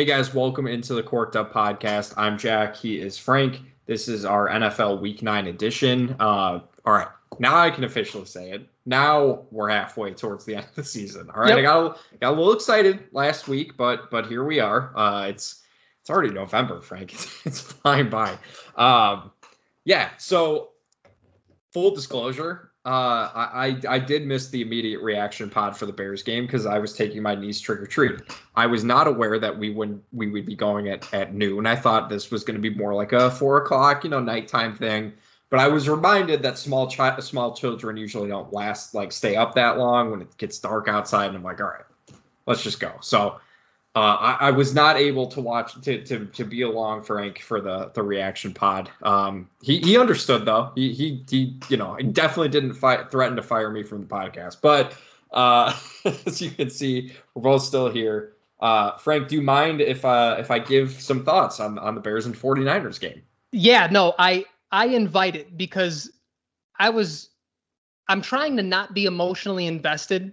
Hey guys, welcome into the Corked Up podcast. I'm Jack. He is Frank. This is our NFL Week Nine edition. Uh, all right, now I can officially say it. Now we're halfway towards the end of the season. All right, yep. I got a, got a little excited last week, but but here we are. Uh, it's it's already November, Frank. It's, it's flying by. Um, yeah. So full disclosure, uh, I I did miss the immediate reaction pod for the Bears game because I was taking my niece trick or treat. I was not aware that we would we would be going at at noon. I thought this was going to be more like a four o'clock, you know, nighttime thing. But I was reminded that small child small children usually don't last like stay up that long when it gets dark outside. And I'm like, all right, let's just go. So uh, I, I, was not able to watch to, to to be along Frank for the the reaction pod. Um, he he understood though. He he he you know definitely didn't fight threaten to fire me from the podcast. But uh, as you can see, we're both still here. Uh, Frank, do you mind if uh, if I give some thoughts on on the Bears and 49ers game? Yeah, no, I I invite it because I was I'm trying to not be emotionally invested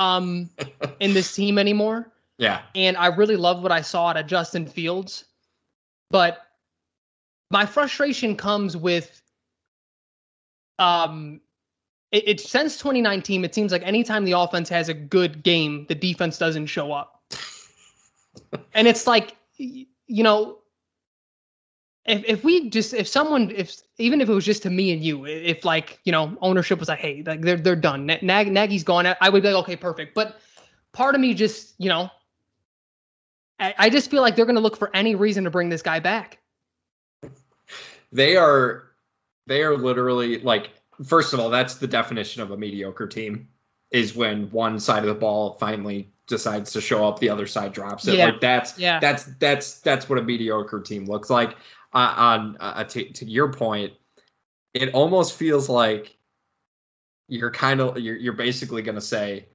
um in this team anymore yeah. And I really love what I saw out of Justin Fields. But my frustration comes with um it, it since 2019, it seems like anytime the offense has a good game, the defense doesn't show up. and it's like you know, if if we just if someone if even if it was just to me and you, if like you know ownership was like, hey, like they're they're done, Nag, Nagy's gone, I would be like, okay, perfect. But part of me just you know I, just feel like they're going to look for any reason to bring this guy back. They are, they are literally like. First of all, that's the definition of a mediocre team. Is when one side of the ball finally decides to show up, the other side drops it. Yeah. Like that's yeah. that's that's that's what a mediocre team looks like. Uh, on uh, to, to your point, it almost feels like you're kind of you're you're basically going to say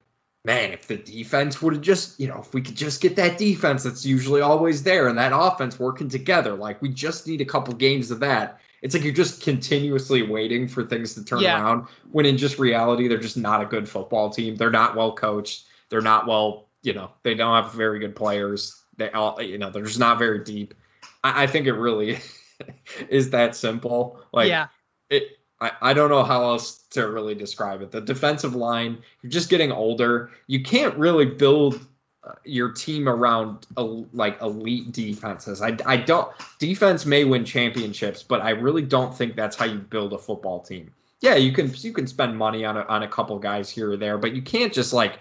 man, if the defense would have just, you know, if we could just get that defense that's usually always there and that offense working together, like we just need a couple games of that. It's like you're just continuously waiting for things to turn yeah. around when in just reality, they're just not a good football team. They're not well coached. They're not well, you know, they don't have very good players. They all, you know, they're just not very deep. I, I think it really is that simple. Like, yeah. It, I, I don't know how else to really describe it. The defensive line, you're just getting older. You can't really build uh, your team around like elite defenses. I, I don't defense may win championships, but I really don't think that's how you build a football team. Yeah, you can you can spend money on a, on a couple guys here or there, but you can't just like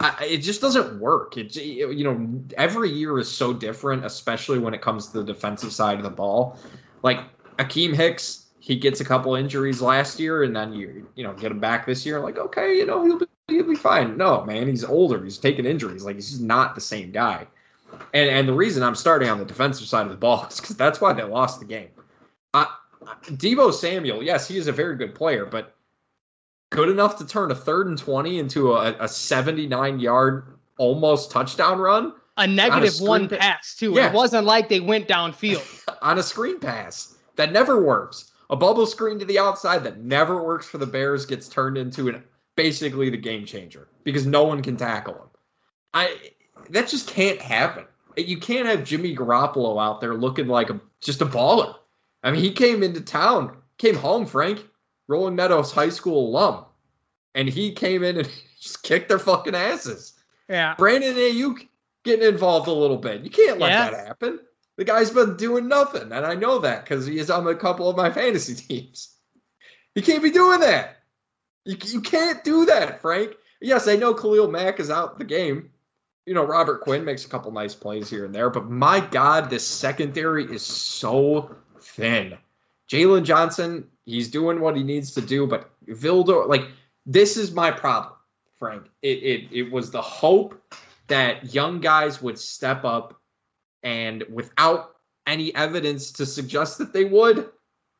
I, it just doesn't work. It you know every year is so different, especially when it comes to the defensive side of the ball. Like Akiem Hicks he gets a couple injuries last year and then you you know get him back this year like okay you know he'll be he'll be fine. No man he's older. He's taking injuries. Like he's not the same guy. And and the reason i'm starting on the defensive side of the ball is because that's why they lost the game. Uh, deebo samuel yes he is a very good player but good enough to turn a third and 20 into a, a 79 yard almost touchdown run? A negative a one pass too. Yeah. it wasn't like they went downfield. On a screen pass that never works a bubble screen to the outside that never works for the Bears gets turned into an basically the game changer because no one can tackle him. I that just can't happen. You can't have Jimmy Garoppolo out there looking like a just a baller. I mean, he came into town, came home, Frank, Rolling Meadows High School alum, and he came in and just kicked their fucking asses. Yeah, Brandon Aiyuk getting involved a little bit. You can't let yeah. that happen. The guy's been doing nothing, and I know that because he is on a couple of my fantasy teams. He can't be doing that. You, you can't do that, Frank. Yes, I know Khalil Mack is out the game. You know, Robert Quinn makes a couple nice plays here and there, but my God, this secondary is so thin. Jaylon Johnson, he's doing what he needs to do, but Vildor, like, this is my problem, Frank. It, it, it was the hope that young guys would step up and without any evidence to suggest that they would.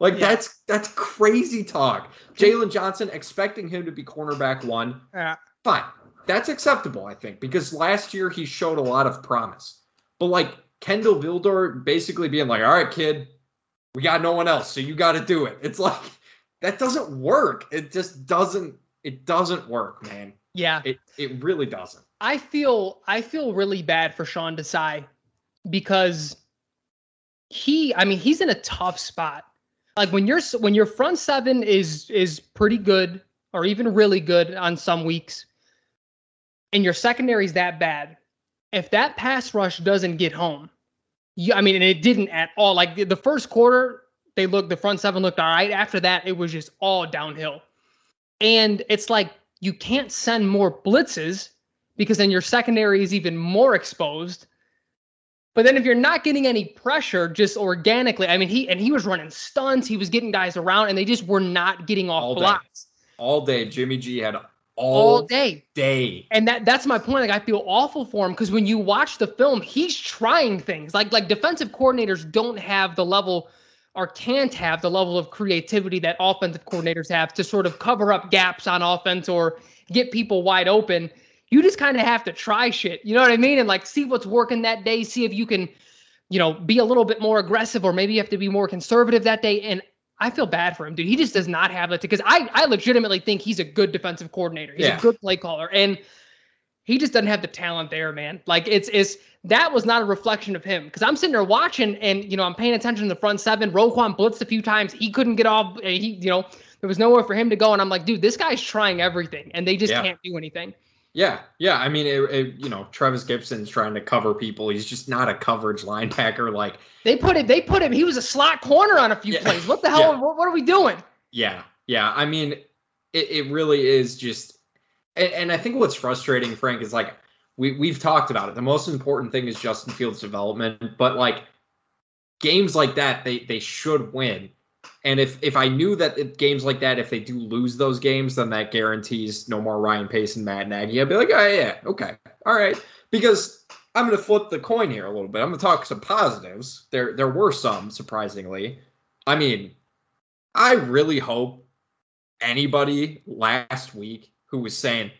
Like yeah. that's that's crazy talk. Jaylon Johnson expecting him to be cornerback one. Yeah. Fine. That's acceptable, I think, because last year he showed a lot of promise. But like Kindle Vildor basically being like, all right, kid, we got no one else, so you got to do it. It's like that doesn't work. It just doesn't. It doesn't work, man. Yeah. It it really doesn't. I feel I feel really bad for Sean Desai because he, I mean, he's in a tough spot. Like when your when your front seven is is pretty good or even really good on some weeks, and your secondary is that bad, if that pass rush doesn't get home, you, I mean, and it didn't at all. Like the, the first quarter, they looked the front seven looked all right. After that, it was just all downhill. And it's like you can't send more blitzes because then your secondary is even more exposed. But then if you're not getting any pressure just organically, I mean, he and he was running stunts, he was getting guys around, and they just were not getting off All day. All day, Jimmy G had all, all day. day. And that that's my point. Like I feel awful for him because when you watch the film, he's trying things. Like like defensive coordinators don't have the level or can't have the level of creativity that offensive coordinators have to sort of cover up gaps on offense or get people wide open. You just kind of have to try shit. You know what I mean? And like see what's working that day, see if you can, you know, be a little bit more aggressive or maybe you have to be more conservative that day. And I feel bad for him, dude. He just does not have it because I I legitimately think he's a good defensive coordinator. He's Yeah. a good play caller. And he just doesn't have the talent there, man. Like it's it's that was not a reflection of him because I'm sitting there watching and you know I'm paying attention to the front seven. Roquan blitzed a few times. He couldn't get off. uh, He you know there was nowhere for him to go, and I'm like, dude, this guy's trying everything, and they just Yeah. can't do anything. Yeah, yeah. I mean, it, it, you know, Travis Gibson's trying to cover people. He's just not a coverage linebacker. Like, They put it. They put him. He was a slot corner on a few Yeah. plays. What the hell? Yeah. What, what are we doing? yeah, yeah. I mean, it, it really is just, and, and I think what's frustrating, Frank, is like we we've talked about it. The most important thing is Justin Fields' development, but like games like that, they they should win. And if if I knew that it, games like that, if they do lose those games, then that guarantees no more Ryan Pace and Matt Nagy. I'd be like, oh yeah, okay, all right, because I'm going to flip the coin here a little bit. I'm going to talk some positives. There there were some surprisingly. I mean, I really hope anybody last week who was saying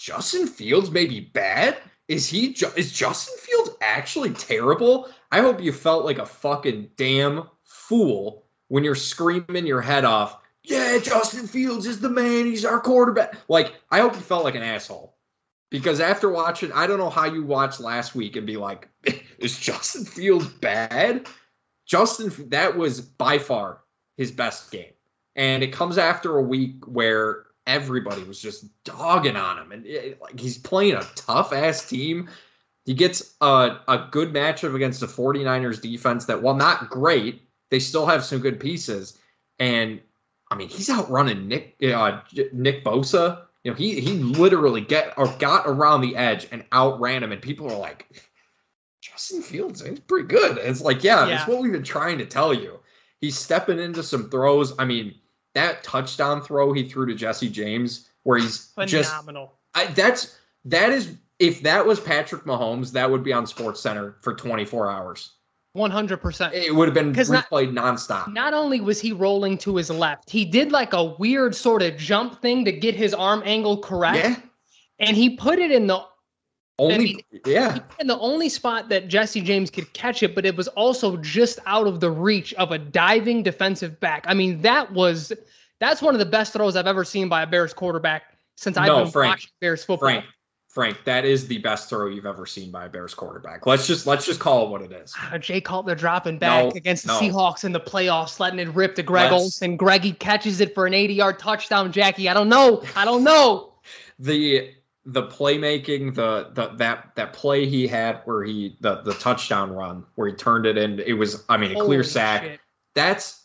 Justin Fields may be bad. Is he? Ju- is Justin Fields actually terrible? I hope you felt like a fucking damn fool when you're screaming your head off. Yeah, Justin Fields is the man. He's our quarterback. Like, I hope you felt like an asshole because after watching, I don't know how you watched last week and be like, is Justin Fields bad? Justin, that was by far his best game. And it comes after a week where everybody was just dogging on him. And it, like he's playing a tough ass team. He gets a, a good matchup against the 49ers defense that, while not great, they still have some good pieces. And I mean, he's outrunning Nick uh, Nick Bosa. You know, he he literally get or got around the edge and outran him, and people are like, Justin Fields, he's pretty good. It's like, yeah, that's what we've been trying to tell you. He's stepping into some throws. I mean, that touchdown throw he threw to Jesse James, where he's just Phenomenal. I, that's that is if that was Patrick Mahomes, that would be on Sports Center for 24 hours. One hundred percent. It would have been not- replayed nonstop. Not only was he rolling to his left, he did like a weird sort of jump thing to get his arm angle correct, yeah, and he put it in the only mean, yeah, in the only spot that Jesse James could catch it, but it was also just out of the reach of a diving defensive back. I mean, that was that's one of the best throws I've ever seen by a Bears quarterback since I've No, been Frank. watching Bears football. Frank, Frank, that is the best throw you've ever seen by a Bears quarterback. Let's just let's just call it what it is. Ah, Jay Cutler dropping back No, against the no. Seahawks in the playoffs, letting it rip to Greg Let's- Olsen. Greggy catches it for an 80-yard touchdown. Jackie, I don't know. I don't know. The the playmaking, the the that that play he had where he the the touchdown run where he turned it in, it was I mean a clear sack. shit. That's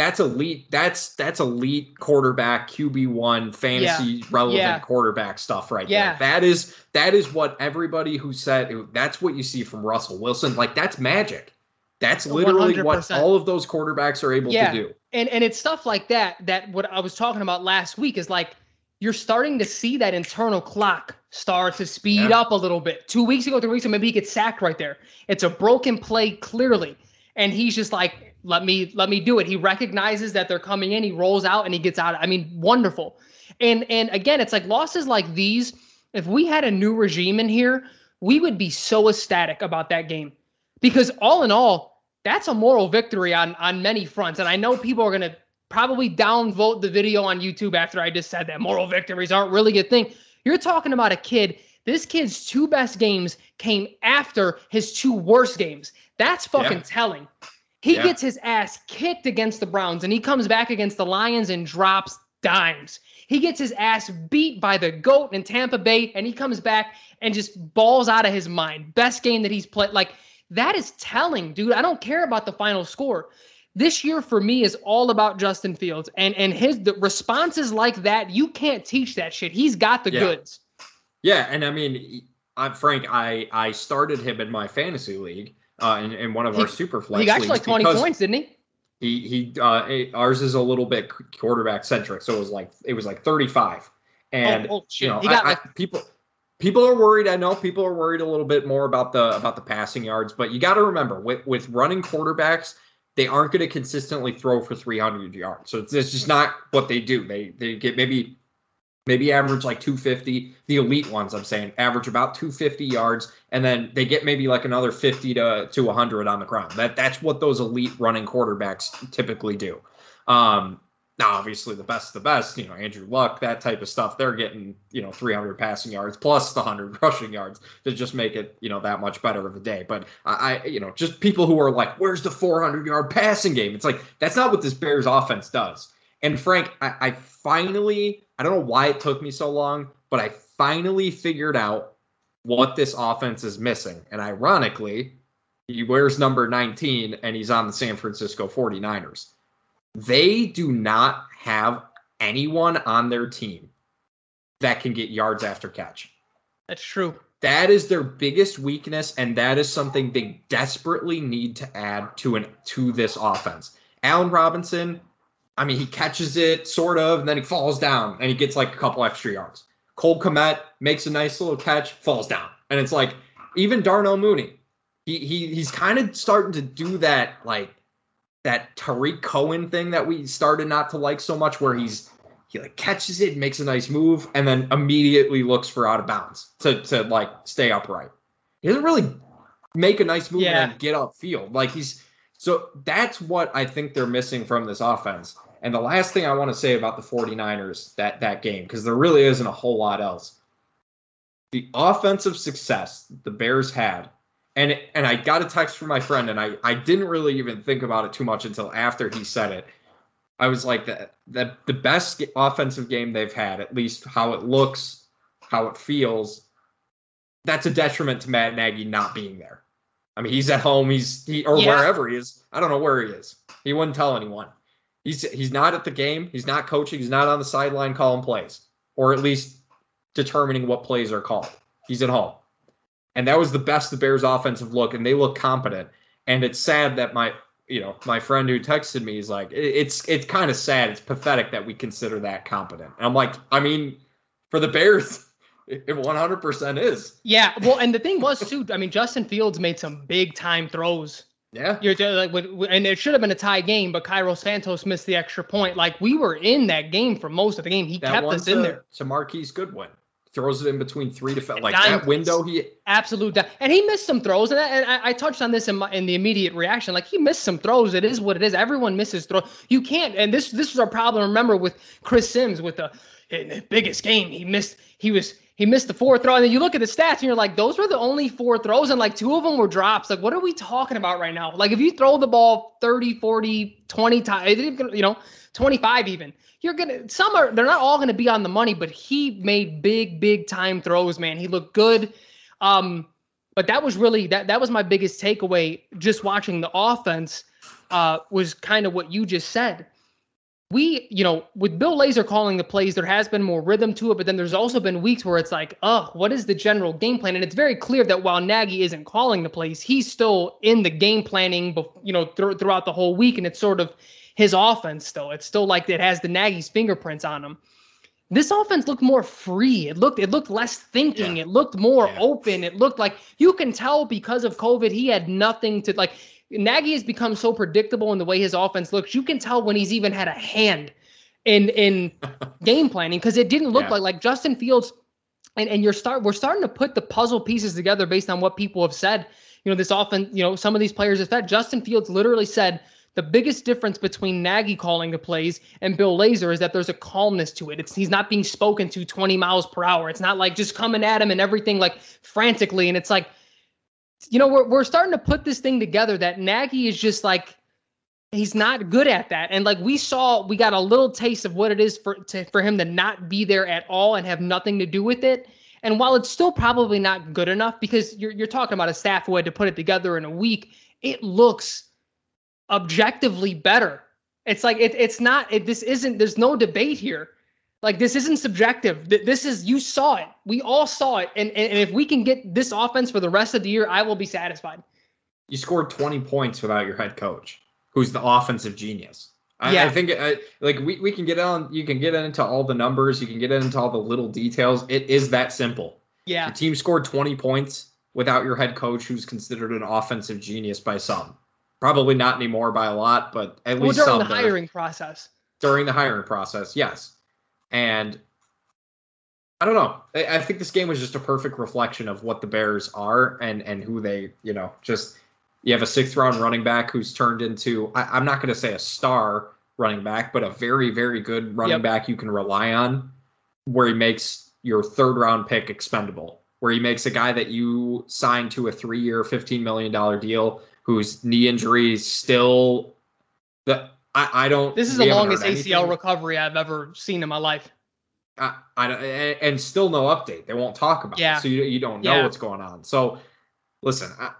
that's elite. That's that's elite quarterback QB one fantasy relevant Yeah. quarterback stuff right Yeah. there. That is that is what everybody who said that's what you see from Russell Wilson. Like that's magic. That's literally what 100%. all of those quarterbacks are able Yeah. to do. and and it's stuff like that that what I was talking about last week is like you're starting to see that internal clock start to speed Yeah. up a little bit. Two weeks ago, three weeks ago, maybe he gets sacked right there. It's a broken play clearly, and he's just like, "Let me let me do it." He recognizes that they're coming in. He rolls out and he gets out. I mean, wonderful. And and again, it's like losses like these. If we had a new regime in here, we would be so ecstatic about that game because all in all, that's a moral victory on on many fronts. And I know people are gonna probably downvote the video on YouTube after I just said that moral victories aren't really a thing. You're talking about a kid This kid's two best games came after his two worst games. That's fucking Yeah. telling. He Yeah. gets his ass kicked against the Browns and he comes back against the Lions and drops dimes. He gets his ass beat by the GOAT in Tampa Bay and he comes back and just balls out of his mind. Best game that he's played. Like, that is telling, dude. I don't care about the final score. This year for me is all about Justin Fields and and his the responses like that. You can't teach that shit. He's got the Yeah. goods. Yeah, and I mean, I'm Frank. I I started him in my fantasy league, uh, in, in one of He- our super flex he got like 20 points, didn't he? He he uh, it- ours is a little bit quarterback centric, so it was like it was like 35, and oh, oh, you know he got I- I- people people are worried. I know people are worried a little bit more about the about the passing yards, but you got to remember with with running quarterbacks, they aren't going to consistently throw for 300 yards. So it's, it's just not what they do. They they get maybe maybe average like 250. The elite ones, I'm saying, average about 250 yards, and then they get maybe like another 50 to to 100 on the ground. That that's what those elite running quarterbacks typically do. Um, now, obviously, the best, of the best, you know, Andrew Luck, that type of stuff, they're getting, you know, 300 passing yards plus the 100 rushing yards to just make it, you know, that much better of a day. But I, I you know, just people who are like, where's the 400 yard passing game? It's like, that's not what this Bears offense does. And Frank, I, I finally, I don't know why it took me so long, but I finally figured out what this offense is missing. And ironically, he wears number 19 and he's on the San Francisco 49ers. They do not have anyone on their team that can get yards after catch. that's true. That is their biggest weakness, and that is something they desperately need to add to an to this offense. Allen Robinson, I mean, he catches it sort of, and then he falls down and he gets like a couple extra yards. Cole Kmet makes a nice little catch, falls down, and it's like even Darnell Mooney, he he he's kind of starting to do that like that Tarik Cohen thing that we started not to like so much, where he's he like catches it, makes a nice move, and then immediately looks for out of bounds to to like stay upright. He doesn't really make a nice move Yeah. and then get upfield. Like he's so that's what I think they're missing from this offense. And the last thing I want to say about the 49ers that that game, because there really isn't a whole lot else. The offensive success the Bears had, and and I got a text from my friend, and I I didn't really even think about it too much until after he said it. I was like that that the best offensive game they've had, at least how it looks, how it feels. That's a detriment to Matt Nagy not being there. I mean, he's at home. He's he or Yeah. wherever he is. I don't know where he is. He wouldn't tell anyone. He's he's not at the game. He's not coaching. He's not on the sideline calling plays, or at least determining what plays are called. He's at home, and that was the best the Bears' offensive look, and they look competent. And it's sad that my you know my friend who texted me is like, it's it's kind of sad. It's pathetic that we consider that competent. And I'm like, I mean, for the Bears, it 100% is. Yeah, well, and the thing was too. I mean, Justin Fields made some big time throws. Yeah. You're like, and it should have been a tie game, but Cairo Santos missed the extra point. Like we were in that game for most of the game. He That kept us to, in there. to Marquise Goodwin throws it in between three to five. Like Dime that window, he Absolute, di- and he missed some throws, and I, and I, I touched on this in my in the immediate reaction. Like he missed some throws. It is what it is. Everyone misses throws. You can't, and this this was our problem. Remember with Chris Sims with the in the biggest game, he missed. He was he missed the four throw, and then you look at the stats, and you're like, those were the only four throws, and like two of them were drops. Like, what are we talking about right now? Like, if you throw the ball 30, 40, 20 times, you know, 25 even, you're gonna some are they're not all gonna be on the money, but he made big, big time throws, man. He looked good. Um, but that was really that that was my biggest takeaway just watching the offense uh was kind of what you just said. We, you know, with Bill Lazor calling the plays, there has been more rhythm to it, but then there's also been weeks where it's like, oh, what is the general game plan? And it's very clear that while Nagy isn't calling the plays, he's still in the game planning, you know, thr- throughout the whole week, and it's sort of his offense still. It's still like it has the Nagy's fingerprints on him. This offense looked more free. It looked it looked less thinking. Yeah. It looked more Yeah. open. It looked like you can tell because of COVID, he had nothing to like. Nagy has become so predictable in the way his offense looks. You can tell when he's even had a hand in in game planning because it didn't look Yeah. like like Justin Fields and and you're start we're starting to put the puzzle pieces together based on what people have said. You know, this often, you know, some of these players have said Justin Fields literally said the biggest difference between Nagy calling the plays and Bill Lazor is that there's a calmness to it. It's he's not being spoken to 20 miles per hour. It's not like just coming at him and everything like frantically. And it's like, you know, we're we're starting to put this thing together that Nagy is just like he's not good at that. And like we saw, we got a little taste of what it is for to, for him to not be there at all and have nothing to do with it. And while it's still probably not good enough because you're you're talking about a staff who had to put it together in a week, it looks objectively better. It's like it, it's not it, this isn't there's no debate here. Like this isn't subjective. This is you saw it. We all saw it. And, and if we can get this offense for the rest of the year, I will be satisfied. You scored 20 points without your head coach, who's the offensive genius. I, yeah. I think I, like we, we can get on you can get into all the numbers, you can get into all the little details. It is that simple. Yeah. The team scored 20 points without your head coach who's considered an offensive genius by some. Probably not anymore by a lot, but at well, least during the hiring process. During the hiring process, yes. And I don't know. I, I think this game was just a perfect reflection of what the Bears are and and who they, you know, just you have a sixth round running back who's turned into I, am not going to say a star running back, but a very very good running yep. back you can rely on, where he makes your third round pick expendable, where he makes a guy that you signed to a three year, fifteen million dollar deal, whose knee injury is still the I, I don't. This is the longest ACL recovery I've ever seen in my life. I, I and still no update. They won't talk about yeah. it, so you you don't know yeah. what's going on. So, listen, I,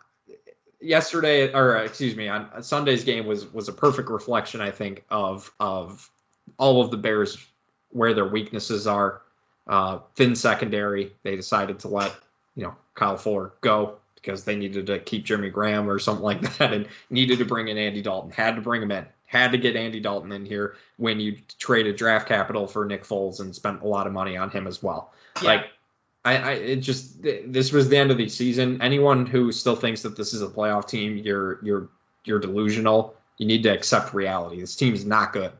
yesterday or excuse me, on Sunday's game was was a perfect reflection, I think, of of all of the Bears where their weaknesses are. Uh, thin secondary. They decided to let you know Kyle Fuller go because they needed to keep Jeremy Graham or something like that, and needed to bring in Andy Dalton. Had to bring him in had to get Andy Dalton in here when you traded draft capital for Nick Foles and spent a lot of money on him as well. Yeah. Like, I, I, it just this was the end of the season. Anyone who still thinks that this is a playoff team, you're you're you're delusional. You need to accept reality. This team is not good.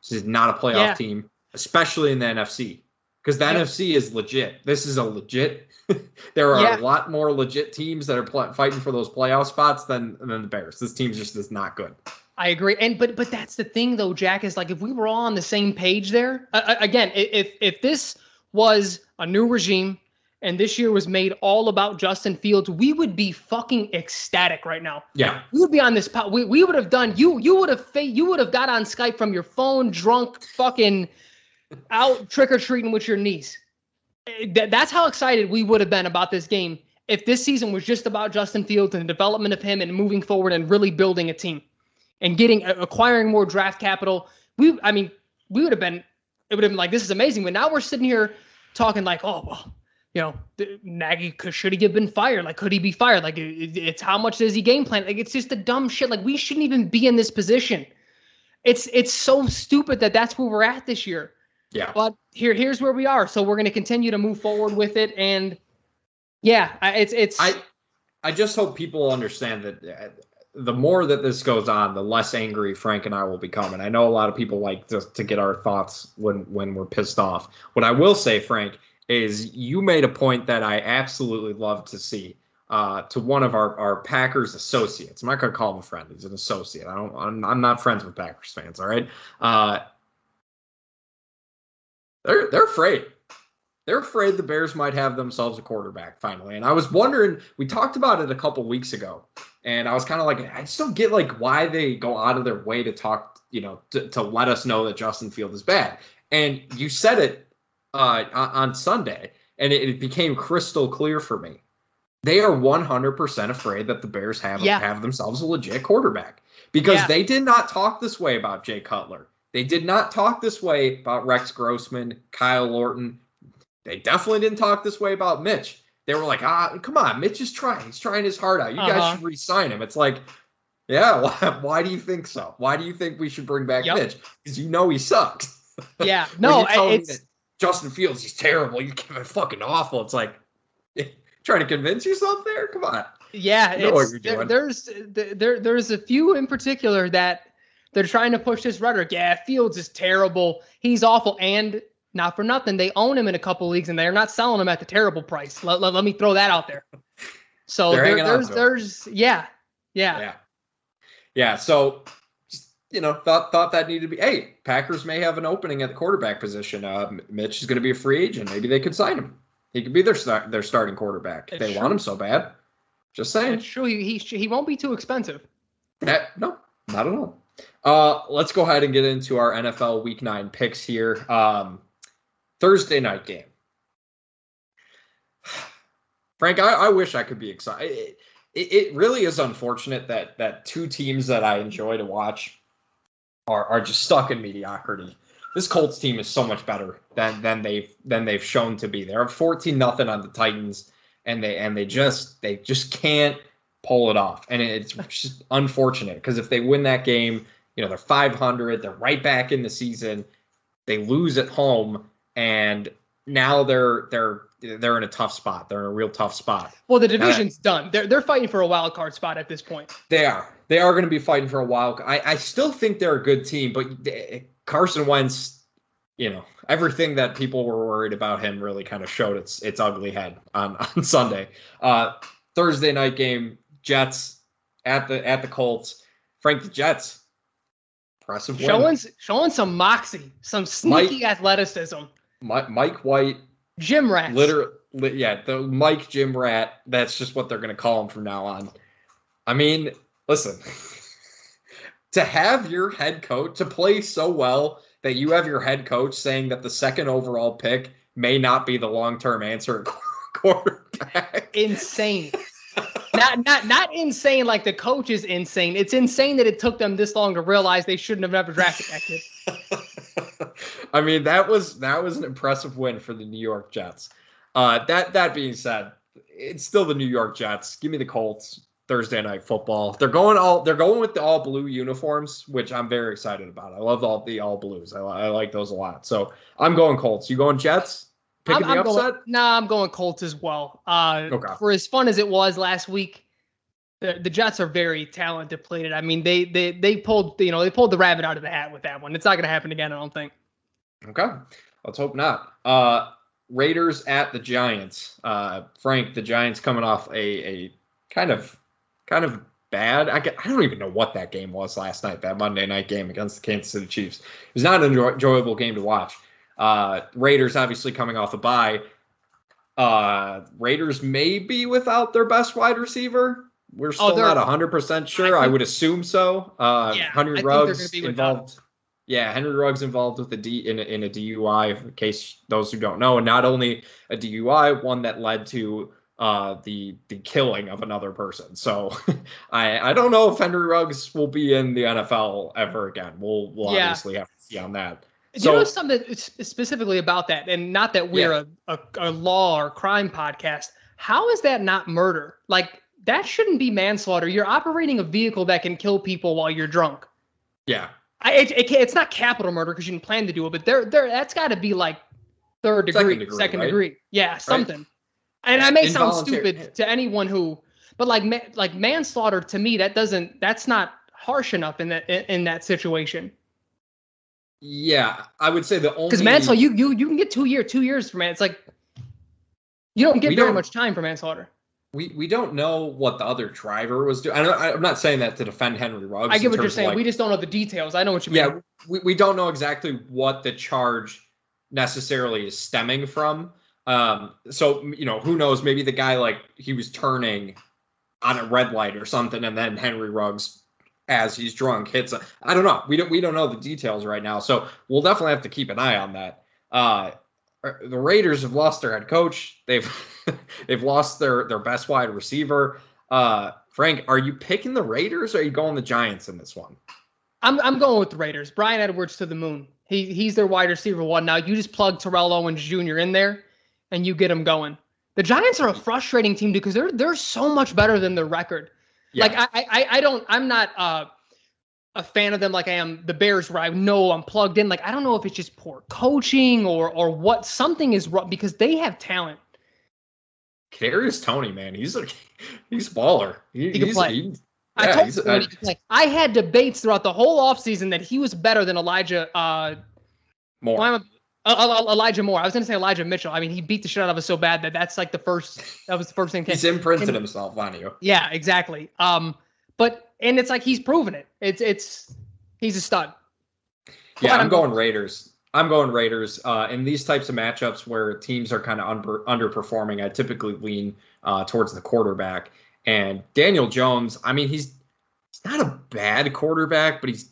This is not a playoff yeah. team, especially in the NFC, because the yeah. NFC is legit. This is a legit. there are yeah. a lot more legit teams that are pl- fighting for those playoff spots than than the Bears. This team just is not good. I agree, and but but that's the thing though, Jack is like if we were all on the same page there. Uh, again, if if this was a new regime and this year was made all about Justin Fields, we would be fucking ecstatic right now. Yeah, we would be on this. Po- we we would have done. You you would have you would have got on Skype from your phone, drunk, fucking out trick or treating with your niece. Eh, that's how excited we would have been about this game if this season was just about Justin Fields and the development of him and moving forward and really building a team and getting acquiring more draft capital. We, I mean, we would have been, it would have been like, this is amazing. But now we're sitting here talking like, oh, well, you know, Nagy could, should he have been fired? Like, could he be fired? Like, it, it's how much does he game plan? Like, it's just the dumb shit. Like, we shouldn't even be in this position. It's it's so stupid that that's where we're at this year. Yeah. But here here's where we are. So we're going to continue to move forward with it. And yeah, it's it's. I I just hope people understand that uh, the more that this goes on, the less angry Frank and I will become. And I know a lot of people like to, to get our thoughts when when we're pissed off. What I will say, Frank, is you made a point that I absolutely love to see. Uh, to one of our, our Packers associates. I'm not gonna call him a friend. He's an associate. I don't. I'm, I'm not friends with Packers fans. All right. Uh, they're they're afraid they're afraid the Bears might have themselves a quarterback finally. And I was wondering, we talked about it a couple weeks ago, and I was kind of like, I just don't get like why they go out of their way to talk, you know, to, to let us know that Justin Field is bad. And you said it uh, on Sunday, and it, it, became crystal clear for me. They are 100% afraid that the Bears have yeah. have themselves a legit quarterback because yeah. they did not talk this way about Jay Cutler. They did not talk this way about Rex Grossman, Kyle Orton, they definitely didn't talk this way about Mitch. They were like, ah, come on, Mitch is trying. He's trying his heart out. You uh-huh. guys should re-sign him. It's like, yeah, why, why, do you think so? Why do you think we should bring back yep. Mitch? Because you know he sucks. Yeah, no, it's Justin Fields. He's terrible. You give him fucking awful. It's like trying to convince yourself there. Come on. Yeah, you know there, there's there there's a few in particular that they're trying to push this rhetoric. Yeah, Fields is terrible. He's awful, and not for nothing. They own him in a couple leagues and they're not selling him at the terrible price. Let, let, let me throw that out there. So there, there's, there's, yeah, yeah. Yeah. Yeah. So you know, thought thought that needed to be. Hey, Packers may have an opening at the quarterback position. Uh, Mitch is going to be a free agent. Maybe they could sign him. He could be their start their starting quarterback. It's they true. want him so bad. Just saying. It's true. He, he he won't be too expensive. That, no, not at all. Uh, let's go ahead and get into our NFL Week Nine picks here. Um, Thursday night game. Frank, I, I wish I could be excited. It, it, it really is unfortunate that that two teams that I enjoy to watch are are just stuck in mediocrity. This Colts team is so much better than than they've than they've shown to be. They're 14 nothing on the Titans, and they and they just they just can't pull it off. And it's just unfortunate because if they win that game, you know, they're 500, they're right back in the season. They lose at home and now they're they're they're in a tough spot. They're in a real tough spot. Well, the division's done. They're they're fighting for a wild card spot at this point. They are. They are going to be fighting for a wild. I, I still think they're a good team, but they- Carson Wentz, you know, everything that people were worried about him really kind of showed its its ugly head on on Sunday. Uh, Thursday night game, Jets at the at the Colts. Frank the Jets. Impressive win. Showing showing some moxie, some sneaky athleticism. Mi- Mike White, Jim Rat. literally, yeah, the Mike Jim Rat. That's just what they're going to call him from now on. I mean, listen, to have your head coach to play so well that you have your head coach saying that the second overall pick may not be the long term answer at quarterback. insane. not not not insane like the coach is insane. It's insane that it took them this long to realize they shouldn't have ever drafted that kid. I mean, that was that was an impressive win for the New York Jets. Uh, that that being said, it's still the New York Jets. Give me the Colts. Thursday night football. They're going all they're going with the all blue uniforms, which I'm very excited about. I love all the all blues. I, I like those a lot. So I'm going Colts. You going Jets? Picking I'm, I'm the upset? going, nah, I'm going Colts as well. Uh, Okay. For as fun as it was last week, the, the Jets are very talent depleted. I mean, they they they pulled you know they pulled the rabbit out of the hat with that one. It's not going to happen again. I don't think. Okay. Let's hope not. Uh Raiders at the Giants. Uh Frank, the Giants coming off a a kind of kind of bad. I, I don't even know what that game was last night, that Monday night game against the Kansas City Chiefs. It was not an enjoyable game to watch. Uh Raiders obviously coming off a bye. Uh Raiders may be without their best wide receiver. We're still Oh, not 100% sure. I, think- would assume so. Uh Yeah, Henry think they're gonna Ruggs involved. Yeah, Henry Ruggs involved with a D in a, in a DUI. In case those who don't know, and not only a DUI, one that led to uh, the the killing of another person. So I I don't know if Henry Ruggs will be in the NFL ever again. We'll we'll Yeah. obviously have to see on that. Do So- you know something specifically about that? And not that we're a, a, a law or crime podcast. How is that not murder? Like that shouldn't be manslaughter. You're operating a vehicle that can kill people while you're drunk. Yeah, I, it, it, it's not capital murder because you didn't plan to do it, but there, there, that's got to be like third degree, Second second degree, degree. Yeah, something. And I may sound stupid to anyone who, but like, ma- like manslaughter to me, that doesn't, that's not harsh enough in that in, that situation. yeah. I would say the only Because manslaughter, you you you can get two year, two years for man. It's like you don't get very don't- much time for manslaughter. We we don't know what the other driver was doing. I I'm not saying that to defend Henry Ruggs. I get what you're saying. like, we just don't know the details. I know what you mean. yeah we, we don't know exactly what the charge necessarily is stemming from um so you know who knows maybe the guy like he was turning on a red light or something and then henry ruggs as he's drunk hits a, i don't know we don't we don't know the details right now so we'll definitely have to keep an eye on that uh the raiders have lost their head coach they've they've lost their their best wide receiver uh frank are you picking the raiders or are you going the giants in this one I'm I'm going with the Raiders. Bryan Edwards to the moon. He he's their wide receiver one. Now you just plug Terrell Owens Jr. in there, and you get him going. The Giants are a frustrating team because they're they're so much better than their record. Yeah. Like I I I don't I'm not uh a fan of them like I am the Bears where I know I'm plugged in. Like I don't know if it's just poor coaching or or what something is wrong because they have talent. Kadarius Toney, man, he's a he's baller. He, He can play. he- I told you I-. I had debates throughout the whole offseason that he was better than Elijah uh more. Well, I'm a- uh, uh, Elijah Moore. I was going to say Elijah Mitchell. I mean, he beat the shit out of us so bad that that's like the first. That was the first thing. He's imprinted and- himself on you. Yeah, exactly. Um, but and it's like he's proven it. It's it's He's a stud. Yeah, I'm I'm- going Raiders. I'm going Raiders. Uh, in these types of matchups where teams are kind of under, underperforming, I typically lean uh, towards the quarterback. And Daniel Jones, I mean, he's he's not a bad quarterback, but he's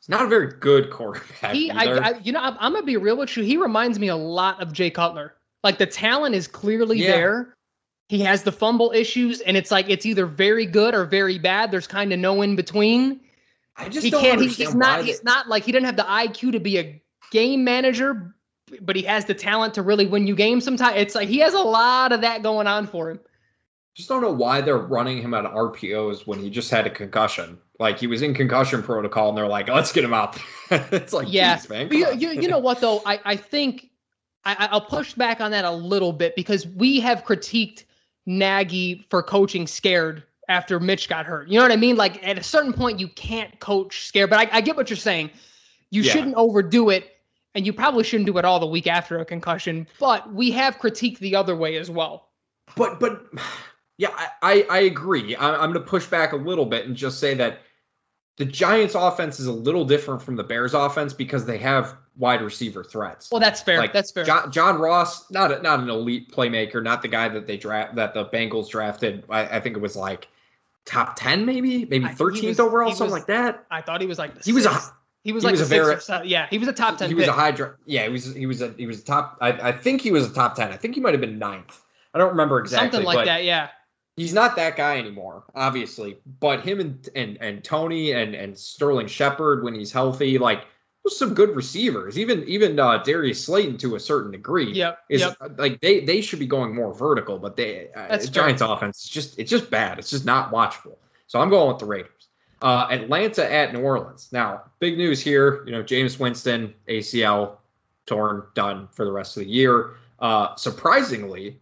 he's not a very good quarterback. He, I. I, you know, I'm, I'm gonna be real with you. He reminds me a lot of Jay Cutler. Like the talent is clearly Yeah. there. He has the fumble issues, and it's like it's either very good or very bad. There's kind of no in between. I just He don't can't. He, he's why not. He's not like he didn't have the IQ to be a game manager, but he has the talent to really win you games. Sometimes it's like he has a lot of that going on for him. just don't know why they're running him out of RPOs when he just had a concussion. Like he was in concussion protocol, and they're like, "Let's get him out." there." it's like, Yeah. Man, you, you, you know what though? I, I think I- I'll push back on that a little bit because we have critiqued Nagy for coaching scared after Mitch got hurt. You know what I mean? Like at a certain point, you can't coach scared. But I, I get what you're saying. You Yeah. shouldn't overdo it, and you probably shouldn't do it all the week after a concussion. But we have critiqued the other way as well. but but yeah, I I, I agree. I, I'm going to push back a little bit and just say that the Giants' offense is a little different from the Bears' offense because they have wide receiver threats. Well, that's fair. Like, that's fair. John, John Ross, not a, not an elite playmaker, not the guy that they draft that the Bengals drafted. I, I think it was like top ten, maybe maybe I think he thirteenth overall, something was- like that. I thought he was like the He was a he was he like was a very- seven- yeah. He was a top ten. he was a high dra- yeah he was he was a he was a top I, I think he was a top 10 i think he might have been ninth i don't remember exactly something like that. Yeah. He's not that guy anymore obviously but him and and, and toney and and sterling shepard when he's healthy like there's some good receivers even even uh darius slayton to a certain degree Yep. is yep. like they they should be going more vertical but they uh, giants offense is just it's just bad it's just not watchable so i'm going with the raiders uh, Atlanta at New Orleans. Now, big news here. You know, Jameis Winston ACL torn, done for the rest of the year. Uh, surprisingly,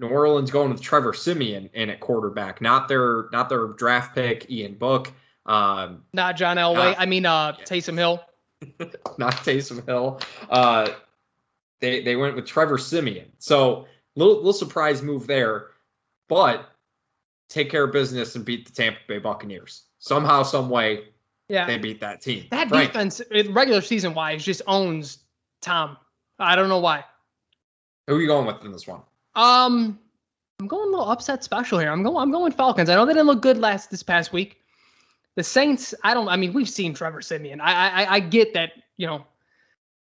New Orleans going with Trevor Siemian in at quarterback, not their not their draft pick Ian Book, um, Not John Elway. Not- I mean, uh, yeah. Taysom Hill. not Taysom Hill. Uh, they they went with Trevor Siemian. So little little surprise move there, but take care of business and beat the Tampa Bay Buccaneers somehow, some way. Yeah. They beat that team. That Frank, defense, regular season wise, just owns Tom. I don't know why. Who are you going with in this one? Um, I'm going a little upset special here. I'm going. I'm going Falcons. I know they didn't look good last this past week. The Saints. I don't. I mean, we've seen Trevor Siemian. I I, I get that. You know,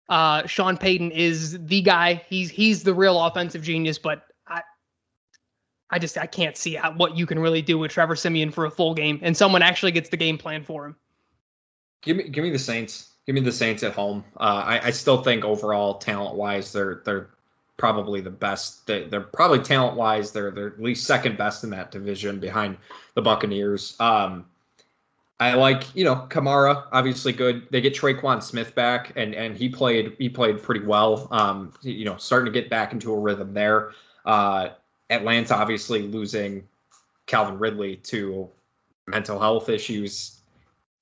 uh, Sean Payton is the guy. He's he's the real offensive genius. But I, I just I can't see what you can really do with Trevor Siemian for a full game, and someone actually gets the game plan for him. Give me give me the Saints. Give me the Saints at home. Uh, I, I still think overall talent wise they're they're probably the best. They, they're probably talent wise they're they're at least second best in that division behind the Buccaneers. Um, I like you know Kamara obviously good. They get Tre'Quan Smith back and and he played he played pretty well. Um, you know starting to get back into a rhythm there. Uh, Atlanta obviously losing Calvin Ridley to mental health issues.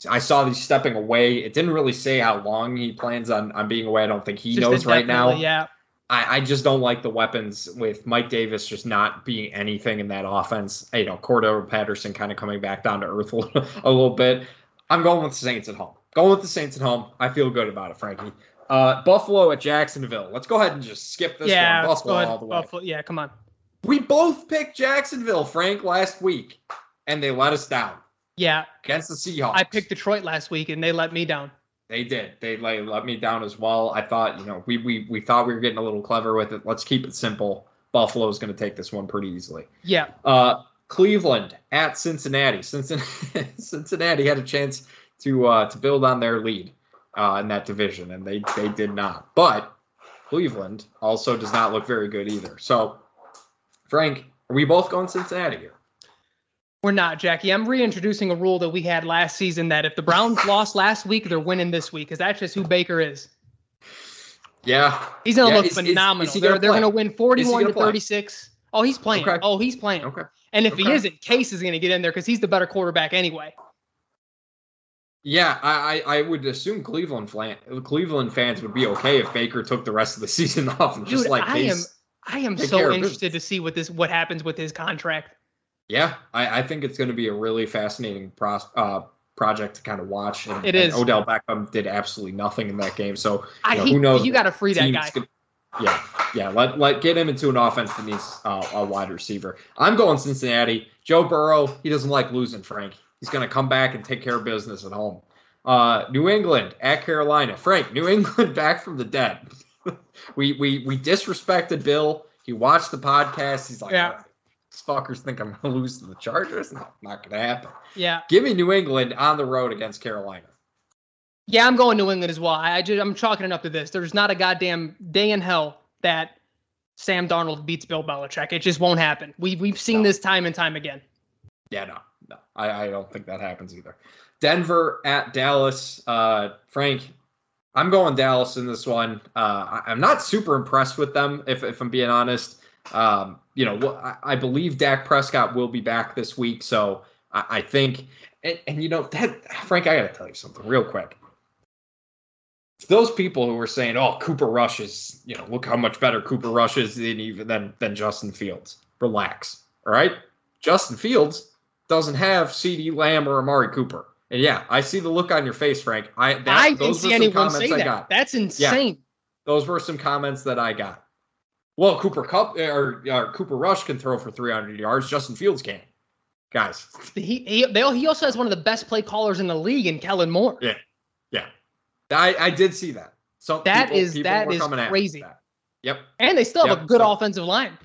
I saw these stepping away. It didn't really say how long he plans on, on being away. I don't think he Just knows right now. Yeah. I, I just don't like the weapons with Mike Davis just not being anything in that offense. You know, Cordarrelle Patterson kind of coming back down to earth a little, a little bit. I'm going with the Saints at home. Going with the Saints at home. I feel good about it, Frankie. Uh, Buffalo at Jacksonville. Let's go ahead and just skip this yeah. one. Buffalo all the way. Buffalo. Yeah. Come on. We both picked Jacksonville, Frank, last week, and they let us down Yeah. against the Seahawks. I picked Detroit last week and they let me down. They did. They like let me down as well. I thought, you know, we we we thought we were getting a little clever with it. Let's keep it simple. Buffalo's going to take this one pretty easily. Yeah. Uh, Cleveland at Cincinnati. Cincinnati, Cincinnati had a chance to uh, to build on their lead uh, in that division, and they they did not. But Cleveland also does not look very good either. So, Frank, are we both going Cincinnati here? We're not, Jackie. I'm reintroducing a rule that we had last season that if the Browns lost last week, they're winning this week because that's just who Baker is. Yeah, He's going to Yeah, look is- is- phenomenal. is they're gonna they're play? going to win 41 gonna to play? 36. Oh, he's playing. Okay. Oh, he's playing. okay. And if he isn't, Case is going to get in there because he's the better quarterback anyway. Yeah, I, I I would assume Cleveland flan, Cleveland fans would be okay if Baker took the rest of the season off and just Dude, like I am I am so interested to see what this what happens with his contract. Yeah, I, I think it's going to be a really fascinating pros, uh, project to kind of watch. And, It and is. Odell Beckham did absolutely nothing in that game. So I know, he, who knows you got to free that guy. gonna- yeah, yeah. Let let get him into an offense that needs uh, a wide receiver. I'm going Cincinnati. Joe Burrow. He doesn't like losing. Frank. He's going to come back and take care of business at home. Uh, New England at Carolina. Frank. New England back from the dead. we we we disrespected Bill. He watched the podcast. He's like, Yeah. "Oh, these fuckers think I'm going to lose to the Chargers. No, not going to happen. Yeah, Give me New England on the road against Carolina. yeah, I'm going New England as well. I just I'm chalking it up to this. There's not a goddamn day in hell that Sam Darnold beats Bill Belichick. It just won't happen. We we've seen No. this time and time again. Yeah, no, no, I, I don't think that happens either. Denver at Dallas. Uh, Frank, I'm going Dallas in this one. Uh, I, I'm not super impressed with them, if, if I'm being honest. Um, you know, I, I believe Dak Prescott will be back this week, so I, I think, and, and you know, that Frank, I got to tell you something real quick. Those people who were saying, "Oh, Cooper Rush is," you know, look how much better Cooper Rush is than even than than Justin Fields. Relax, all right? Justin Fields doesn't have CeeDee Lamb or Amari Cooper. And yeah, I see the look on your face, Frank. I that, I didn't see anyone comments say I that. got. That's insane. Those were some comments that I got. Well, Cooper Kupp eh, or, or Cooper Rush can throw for 300 yards. Justin Fields can. Guys, He he he also has one of the best play callers in the league in Kellen Moore. Yeah. yeah, I, I did see that. So That people, is- people that is coming at me crazy. that. Yep. And they still have Yep, a good so- offensive line.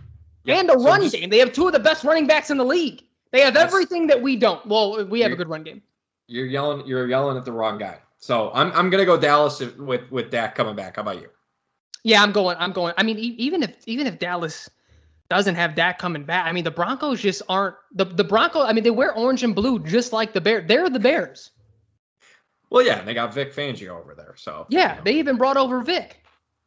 yep. And a So run just- game. They have two of the best running backs in the league. They have everything that we don't. Well, we have a good run game. You're yelling. You're yelling at the wrong guy. So I'm I'm gonna go Dallas if- with with Dak coming back. How about you? Yeah, I'm going. I'm going. I mean, e- even if even if Dallas doesn't have Dak coming back, I mean, the Broncos just aren't the the Bronco. I mean, they wear orange and blue just like the Bear. They're the Bears. Well, yeah, they got Vic Fangio over there. So Yeah, you know. they even brought over Vic.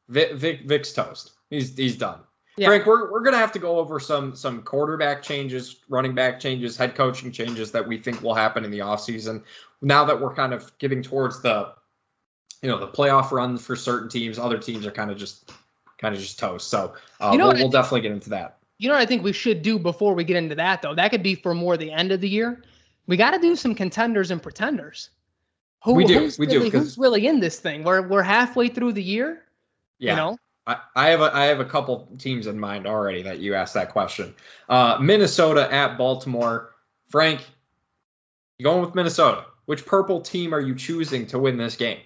Vic, Vic Vic's toast. He's he's done. Yeah. Frank, we're we're gonna have to go over some some quarterback changes, running back changes, head coaching changes that we think will happen in the offseason. Now that we're kind of getting towards the you know the playoff run for certain teams, other teams are kind of just kind of just toast. So uh, You know we'll, we'll definitely get into that. You know what I think we should do before we get into that though? That could be for more the end of the year. We got to do some contenders and pretenders. Who, We do, Who's we do, really, 'cause- Who's really in this thing? We're we're halfway through the year. Yeah. You know. I, I have a I have a couple teams in mind already that you asked that question. Uh, Minnesota at Baltimore. Frank, you going with Minnesota? Which purple team are you choosing to win this game?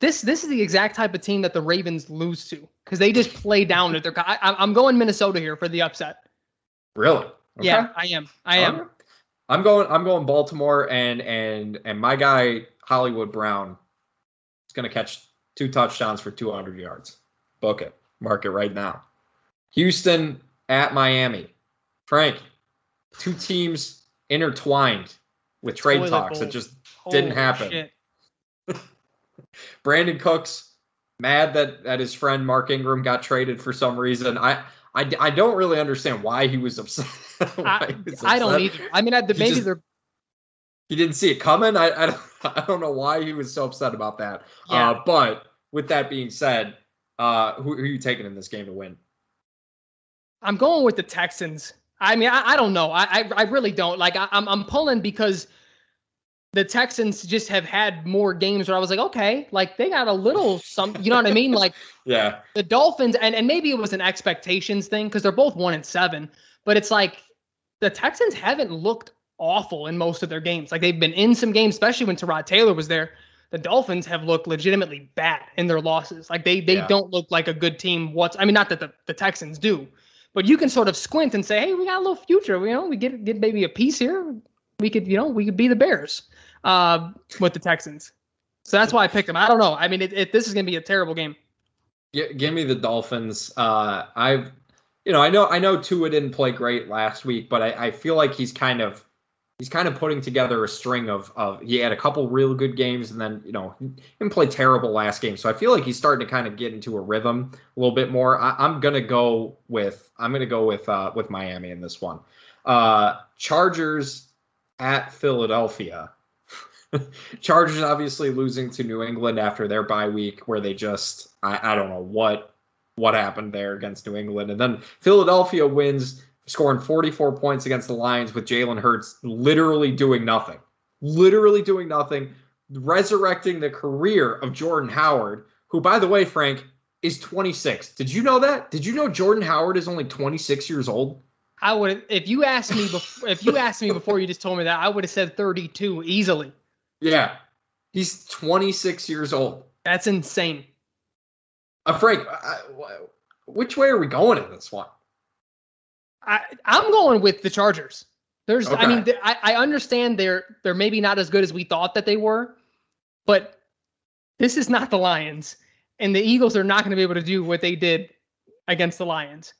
This this is the exact type of team that the Ravens lose to because they just play down to their. I, I'm going Minnesota here for the upset. Really? Yeah, I am. I am. Okay. I'm going. I'm going Baltimore, and and and my guy Hollywood Brown is going to catch two touchdowns for 200 yards. Book it. Mark it right now. Houston at Miami. Frank, two teams intertwined with trade Toilet talks that bowl. just didn't Holy happen. Brandin Cooks mad that that his friend Mark Ingram got traded for some reason. I I, I don't really understand why he was upset. I, he was I don't either. I mean, I, He maybe just- they're He didn't see it coming. I I don't, I don't know why he was so upset about that. Yeah. Uh, but with that being said, uh, who, who are you taking in this game to win? I'm going with the Texans. I mean, I, I don't know. I, I I really don't. Like I, I'm I'm pulling because the Texans just have had more games where I was like, okay, like they got a little some. You know what I mean? Like Yeah, the Dolphins, and and maybe it was an expectations thing because they're both one and seven. But it's like the Texans haven't looked awful in most of their games. Like they've been in some games, especially when Tyrod Taylor was there. The Dolphins have looked legitimately bad in their losses. Like they they Yeah. don't look like a good team. What's I mean, not that the, the Texans do, but you can sort of squint and say, hey, we got a little future. You know, we get get maybe a piece here. We could, you know, we could be the Bears uh, with the Texans. So that's why I picked them. I don't know. I mean, it, it, this is going to be a terrible game. Gi- give me the Dolphins. Uh, I've, you know, I know I know Tua didn't play great last week, but I, I feel like he's kind of he's kind of putting together a string of of he had a couple real good games and then you know didn't play terrible last game. So I feel like he's starting to kind of get into a rhythm a little bit more. I, I'm gonna go with I'm gonna go with uh, with Miami in this one. Uh, Chargers at Philadelphia. Chargers obviously losing to New England after their bye week, where they just I, I don't know what what happened there against New England, and then Philadelphia wins, scoring 44 points against the Lions with Jalen Hurts literally doing nothing, literally doing nothing, resurrecting the career of Jordan Howard, who, by the way, Frank, is 26. Did you know that? Did you know Jordan Howard is only 26 years old? I would if you asked me before if you asked me before you just told me that I would have said 32 easily. Yeah. He's 26 years old. That's insane. Uh, Frank, I, which way are we going in this one? I I'm going with the Chargers. There's I mean th- I I understand they're they're maybe not as good as we thought that they were, but this is not the Lions, and the Eagles are not going to be able to do what they did against the Lions.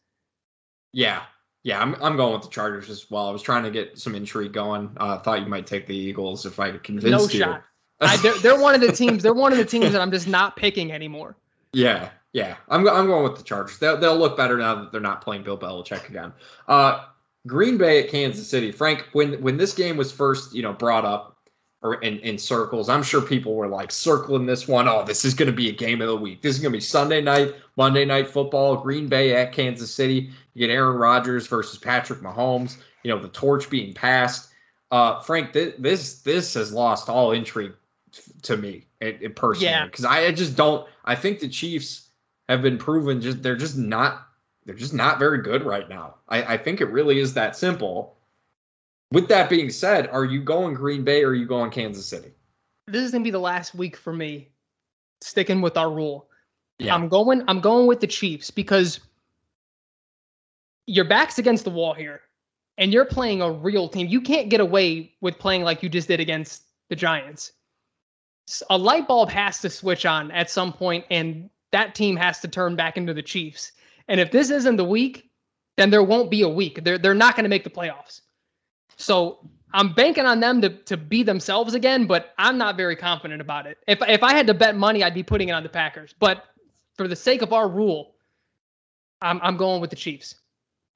Yeah. Yeah, I'm, I'm going with the Chargers as well. I was trying to get some intrigue going. Uh, thought you might take the Eagles if I convinced No you. shot. I, they're, they're one of the teams. They're one of the teams that I'm just not picking anymore. Yeah, yeah. I'm I'm going with the Chargers. They'll they'll look better now that they're not playing Bill Belichick again. Uh, Green Bay at Kansas City. Frank, when when this game was first you know brought up or in, in circles, I'm sure people were like circling this one. Oh, this is going to be a game of the week. This is going to be Sunday night, Monday night football. Green Bay at Kansas City. You get Aaron Rodgers versus Patrick Mahomes. You know the torch being passed. Uh, Frank, th- this this has lost all intrigue to me it, it personally Yeah. because I, I just don't i think the chiefs have been proven just they're just not they're just not very good right now i, I think it really is that simple with that being said are you going green bay or are you going kansas city This is going to be the last week for me, sticking with our rule. Yeah. I'm going. I'm going with the Chiefs because your back's against the wall here, and you're playing a real team. You can't get away with playing like you just did against the Giants. A light bulb has to switch on at some point, and that team has to turn back into the Chiefs. And if this isn't the week, then there won't be a week. They're they're not going to make the playoffs. So I'm banking on them to to be themselves again, but I'm not very confident about it. If if I had to bet money, I'd be putting it on the Packers. But for the sake of our rule, I'm I'm going with the Chiefs.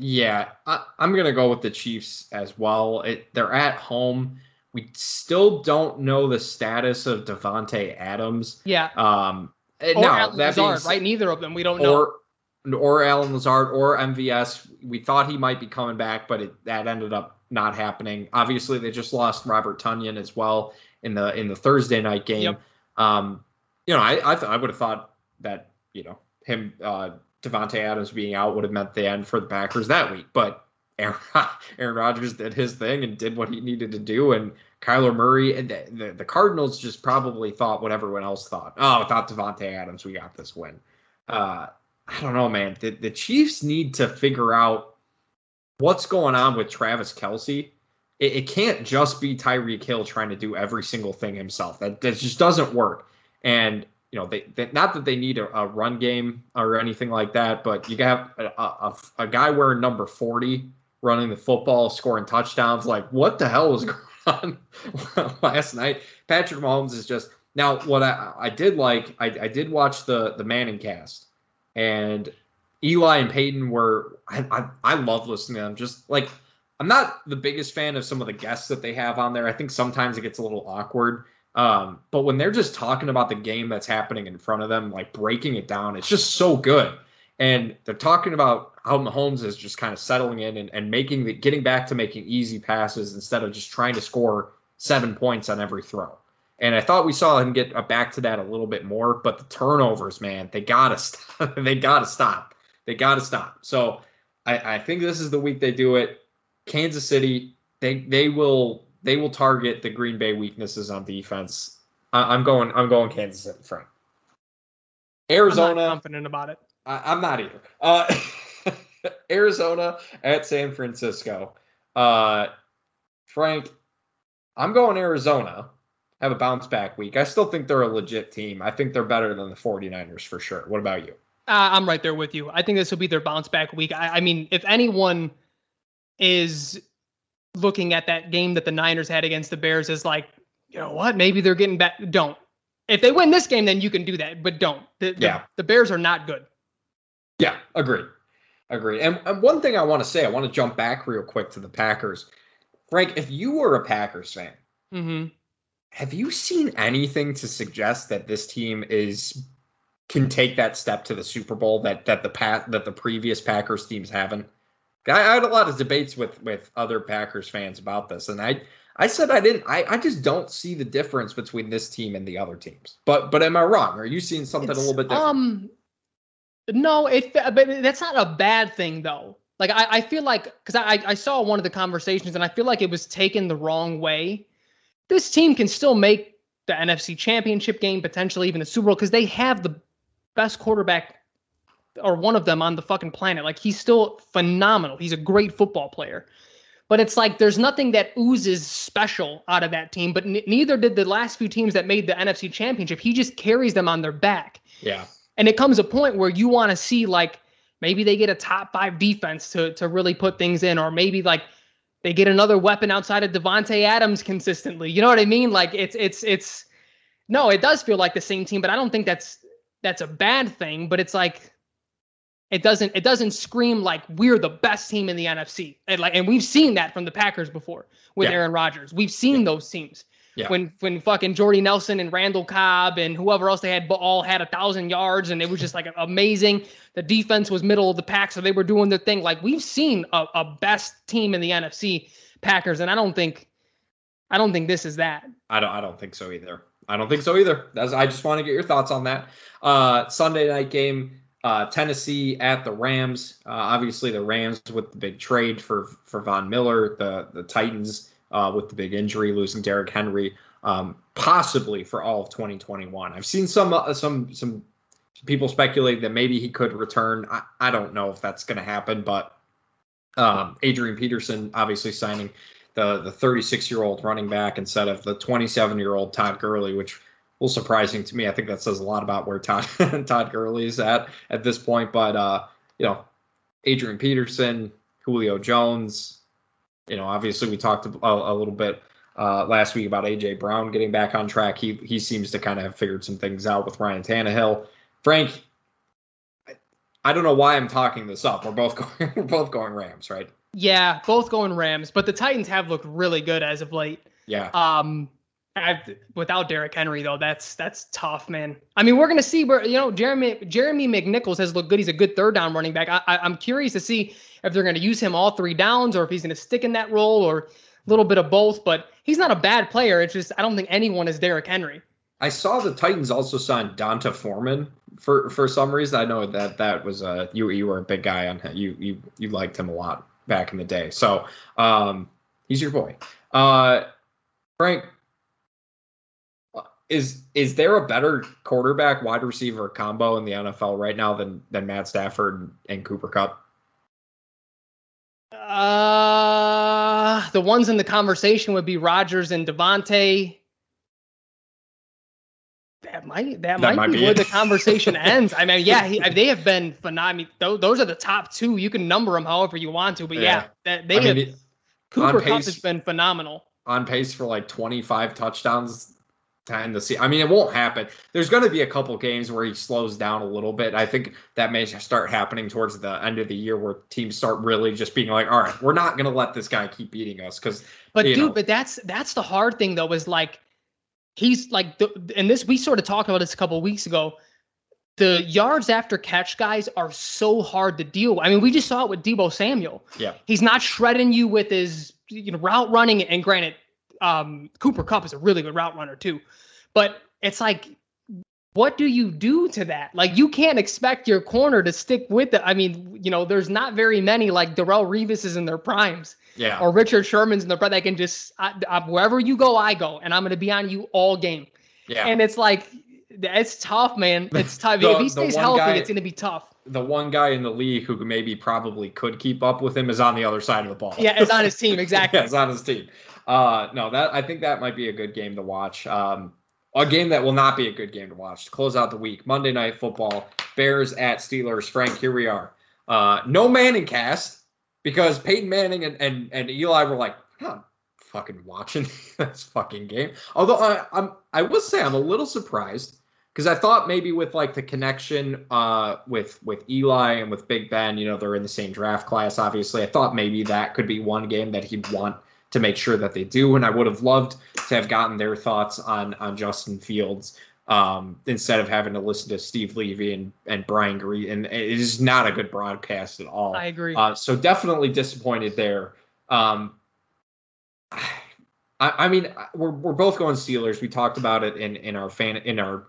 yeah I, i'm gonna go with the chiefs as well it, they're at home we still don't know the status of davante adams Yeah. um and Or now Allen that Lazard, said- right? Neither of them. We don't know. or or Allen Lazard or MVS. We thought he might be coming back, but it, that ended up not happening. Obviously, they just lost Robert Tonyan as well in the in the Thursday night game. Yep. Um, you know, I I, th- I would have thought that you know him uh, Davante Adams being out would have meant the end for the Packers that week, but. Aaron, Aaron Rodgers did his thing and did what he needed to do, and Kyler Murray and the, the, the Cardinals just probably thought what everyone else thought. Oh, without Davante Adams, we got this win. Uh, I don't know, man. The, the Chiefs need to figure out what's going on with Travis Kelce. It, it can't just be Tyreek Hill trying to do every single thing himself. That, that just doesn't work. And you know, they, they not that they need a, a run game or anything like that, but you have a, a, a guy wearing number forty running the football, scoring touchdowns. Like, what the hell was going on last night? Patrick Mahomes is just now. What I, I did like, I, I did watch the the Manning cast, and Eli and Peyton were. I, I I love listening to them. Just like I'm not the biggest fan of some of the guests that they have on there. I think sometimes it gets a little awkward. Um, but when they're just talking about the game that's happening in front of them, like breaking it down, it's just so good. And they're talking about how Mahomes is just kind of settling in and, and making the getting back to making easy passes instead of just trying to score seven points on every throw. And I thought we saw him get uh, back to that a little bit more, but the turnovers, man, they gotta stop. they gotta stop. They gotta stop. So I, I think this is the week they do it. Kansas City, they they will they will target the Green Bay weaknesses on defense. I, I'm going I'm going Kansas City, Frank. I'm not Arizona. confident about it. I, I'm not either. Uh, Arizona at San Francisco. Uh, Frank, I'm going Arizona. Have a bounce back week. I still think they're a legit team. I think they're better than the 49ers for sure. What about you? Uh, I'm right there with you. I think this will be their bounce back week. I, I mean, if anyone is looking at that game that the Niners had against the Bears as like, you know what, maybe they're getting back. Don't. If they win this game, then you can do that, but don't. The, the- Yeah. the Bears are not good. Yeah, agree. Agree. And, and one thing I want to say, I want to jump back real quick to the Packers. Frank, if you were a Packers fan, hmm have you seen anything to suggest that this team is can take that step to the Super Bowl that that the pat that the previous Packers teams haven't? I, I had a lot of debates with with other Packers fans about this, and I I said I didn't. I, I just don't see the difference between this team and the other teams. But but am I wrong? Are you seeing something It's, a little bit different? Um, no, it but that's not a bad thing though. Like I, I feel like because I I saw one of the conversations and I feel like it was taken the wrong way. This team can still make the NFC Championship game, potentially even the Super Bowl, because they have the best quarterback or one of them on the fucking planet. Like he's still phenomenal. He's a great football player. But it's like there's nothing that oozes special out of that team. But n- neither did the last few teams that made the NFC Championship. He just carries them on their back. yeah. And it comes a point where you want to see like maybe they get a top five defense to to really put things in, or maybe like they get another weapon outside of Davante Adams consistently. You know what I mean? Like it's it's it's no, it does feel like the same team, but I don't think that's that's a bad thing. But it's like it doesn't it doesn't scream like we're the best team in the NFC. And like and we've seen that from the Packers before with Yeah. Aaron Rodgers. We've seen those teams. Yeah. When when fucking Jordy Nelson and Randall Cobb and whoever else they had all had a thousand yards and it was just like amazing. The defense was middle of the pack, so they were doing their thing. Like we've seen a, a best team in the NFC, Packers, and I don't think I don't think this is that. I don't. I don't think so either. I don't think so either. That's, I just want to get your thoughts on that. Uh, Sunday night game, uh, Tennessee at the Rams. Uh, obviously, the Rams with the big trade for for Von Miller. The the Titans uh, with the big injury, losing Derrick Henry, um, possibly for all of 2021. I've seen some uh, some some people speculate that maybe he could return. I, I don't know if that's going to happen, but um, Adrian Peterson obviously signing the the 36 year old running back instead of the 27 year old Todd Gurley, which a little surprising to me. I think that says a lot about where Todd Todd Gurley is at at this point. But uh, you know, Adrian Peterson, Julio Jones. You know, obviously we talked a, a little bit uh, last week about AJ Brown getting back on track. He he seems to kind of have figured some things out with Ryan Tannehill. Frank, I, I don't know why I'm talking this up. We're both going we're both going Rams, right? Yeah, both going Rams, but the Titans have looked really good as of late. Yeah. Um, I've, without Derrick Henry though, that's that's tough, man. I mean, we're gonna see where you know Jeremy Jeremy McNichols has looked good. He's a good third down running back. I, I, I'm curious to see if they're gonna use him all three downs or if he's gonna stick in that role or a little bit of both. But he's not a bad player. It's just I don't think anyone is Derrick Henry. I saw the Titans also signed D'Onta Foreman for for some reason. I know that that was a you you were a big guy on him. You you you liked him a lot back in the day. So um, he's your boy. Uh, Frank, is is there a better quarterback wide receiver combo in the NFL right now than than Matt Stafford and Cooper Kupp? Uh, the ones in the conversation would be Rodgers and Davante. That might that, That might, might be, be where the conversation ends. I mean, yeah, he, they have been phenomenal. Those, those are the top two. You can number them however you want to, but yeah, Yeah. that they I mean, have. it- Cooper on Kupp has been phenomenal. on pace for like 25 touchdowns to end the season. I mean, it won't happen. There's going to be a couple games where he slows down a little bit. I think that may start happening towards the end of the year where teams start really just being like, all right, we're not going to let this guy keep beating us because But dude, know. but that's that's the hard thing though. Is like he's like the and this we sort of talked about this a couple weeks ago. The yards after catch guys are so hard to deal with. I mean, we just saw it with Deebo Samuel. Yeah. He's not shredding you with his you know route running. And granted, um, Cooper Kupp is a really good route runner too. But it's like, what do you do to that? Like, you can't expect your corner to stick with it. I mean, you know, there's not very many like Darrelle Revis is in their primes yeah, or Richard Sherman's in the front that can just I, I, wherever you go, I go, and I'm going to be on you all game. yeah. And it's like it's tough, man. It's tough. The- if he stays healthy, guy- it's going to be tough. the one guy in the league who maybe probably could keep up with him is on the other side of the ball. Yeah, it's on his team exactly. yeah, it's on his team. Uh, no, that I think that might be a good game to watch. Um, a game that will not be a good game to watch to close out the week. Monday Night Football, Bears at Steelers. Frank, here we are. Uh, no Manning cast because Peyton Manning and, and, and Eli were like, not fucking watching this fucking game. Although I, I'm, I will say I'm a little surprised because I thought maybe with like the connection uh, with with Eli and with Big Ben, you know, they're in the same draft class. Obviously, I thought maybe that could be one game that he'd want to make sure that they do. And I would have loved to have gotten their thoughts on on Justin Fields um, instead of having to listen to Steve Levy and and Brian Green. And it is not a good broadcast at all. I agree. Uh, so definitely disappointed there. Um, I, I mean, we're we're both going Steelers. We talked about it in in our fan in our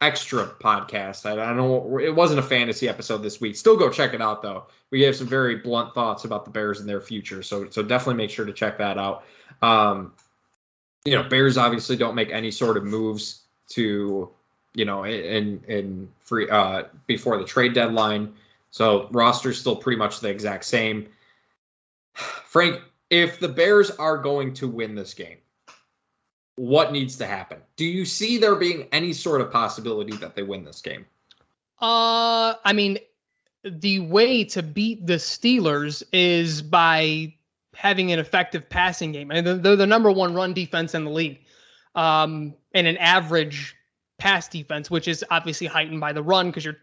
extra podcast. I, I don't know. It wasn't a fantasy episode this week. Still go check it out though. We have some very blunt thoughts about the Bears and their future. So so definitely make sure to check that out. Um, you know, Bears obviously don't make any sort of moves to you know in in free uh before the trade deadline. So roster's still pretty much the exact same. Frank, if the Bears are going to win this game, what needs to happen? Do you see there being any sort of possibility that they win this game? Uh, I mean, the way to beat the Steelers is by having an effective passing game. Mean, they're the number one run defense in the league, um, and an average pass defense, which is obviously heightened by the run because you're,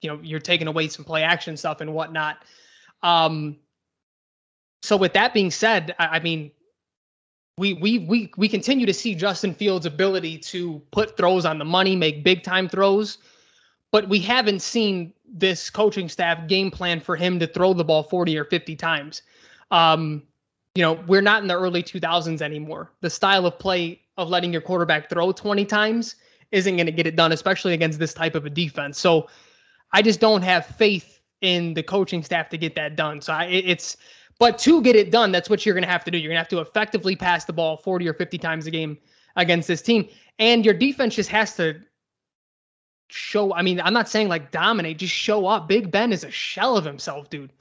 you know, you're taking away some play action stuff and whatnot. Um, so with that being said, I, I mean, we we we we continue to see Justin Fields' ability to put throws on the money, make big time throws, but we haven't seen this coaching staff game plan for him to throw the ball 40 or 50 times. Um, you know, we're not in the early 2000s anymore. The style of play of letting your quarterback throw 20 times isn't going to get it done, especially against this type of a defense. So I just don't have faith in the coaching staff to get that done. So I, it's but to get it done, that's what you're going to have to do. You're going to have to effectively pass the ball 40 or 50 times a game against this team. And your defense just has to show. I mean, I'm not saying like dominate, just show up. Big Ben is a shell of himself, dude.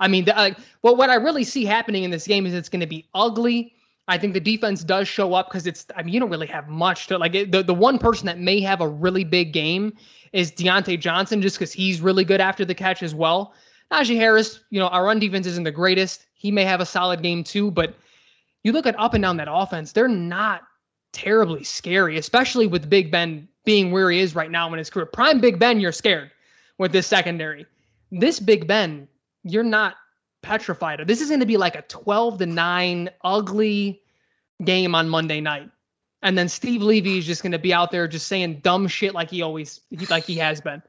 I mean, the, uh, well, what I really see happening in this game is it's going to be ugly. I think the defense does show up because it's. I mean, you don't really have much to like. The the one person that may have a really big game is Diontae Johnson, just because he's really good after the catch as well. Najee Harris, you know, our run defense isn't the greatest. He may have a solid game too, but you look at up and down that offense, they're not terribly scary, especially with Big Ben being where he is right now in his career. Prime Big Ben, you're scared with this secondary. This Big Ben, you're not petrified. This is going to be like a 12 to 9 ugly game on Monday night. And then Steve Levy is just going to be out there just saying dumb shit like he always like he has been.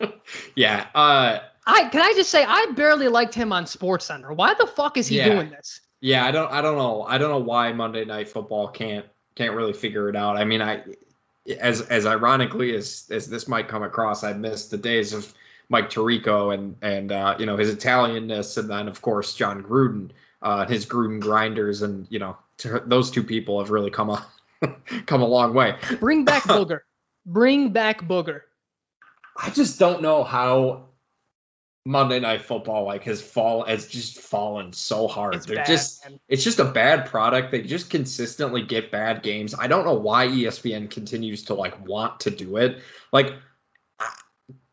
yeah, uh I can I just say I barely liked him on SportsCenter. Why the fuck is he yeah. doing this? Yeah, I don't I don't know. I don't know why Monday Night Football can't can't really figure it out. I mean, I as as ironically as as this might come across, I miss the days of Mike Tirico and and uh, you know his Italianness, and then of course Jon Gruden, uh, his Gruden grinders, and you know those two people have really come a come a long way. Bring back Booger. Bring back Booger. I just don't know how Monday Night Football like has fall has just fallen so hard. It's They're bad, just man. it's just a bad product. They just consistently get bad games. I don't know why ESPN continues to like want to do it. Like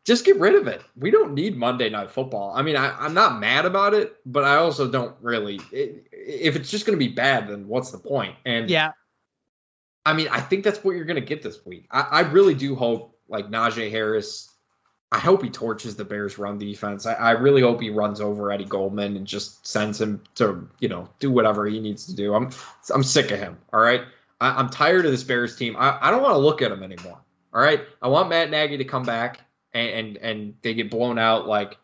just get rid of it. We don't need Monday Night Football. I mean, I, am not mad about it, but I also don't really. It, if it's just going to be bad, then what's the point? And yeah, I mean, I think that's what you're going to get this week. I, I really do hope like Najee Harris I hope he torches the Bears run defense. I, I, really hope he runs over Eddie Goldman and just sends him to, you know, do whatever he needs to do. I'm I'm sick of him. All right. I, am tired of this Bears team. I, I don't want to look at him anymore. All right. I want Matt Nagy to come back and and, and they get blown out like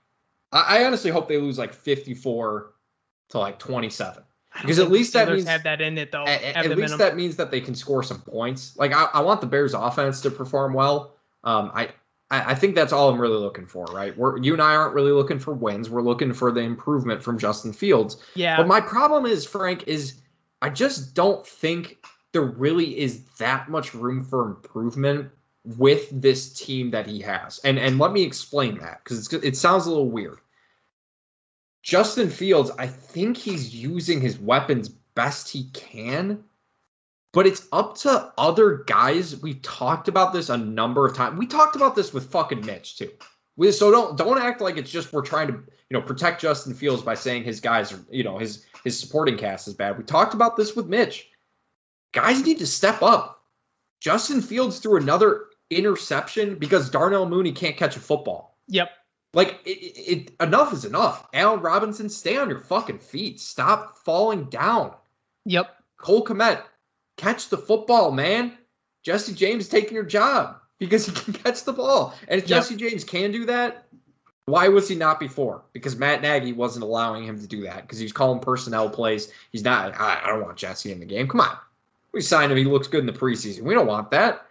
I, I honestly hope they lose like 54 to like 27. Because at least that means have that in it though. At, at least that means that they can score some points. Like I, I want the Bears offense to perform well. Um, I I, I think that's all I'm really looking for, right? We're you and I aren't really looking for wins. We're looking for the improvement from Justin Fields. Yeah. But my problem is, Frank, is I just don't think there really is that much room for improvement with this team that he has. And and let me explain that because it sounds a little weird. Justin Fields, I think he's using his weapons best he can, but it's up to other guys. We've talked about this a number of times. We talked about this with fucking Mitch too. We, so don't don't act like it's just we're trying to you know protect Justin Fields by saying his guys are you know his his supporting cast is bad. We talked about this with Mitch. Guys need to step up. Justin Fields threw another interception because Darnell Mooney can't catch a football. Yep. Like it, it, enough is enough. Allen Robinson, stay on your fucking feet. Stop falling down. Yep. Cole Kmet, catch the football, man. Jesse James taking your job because he can catch the ball. And if yep. Jesse James can do that, why was he not before? Because Matt Nagy wasn't allowing him to do that because he's calling personnel plays. He's not. I, I don't want Jesse in the game. Come on, We signed him. He looks good in the preseason. We don't want that.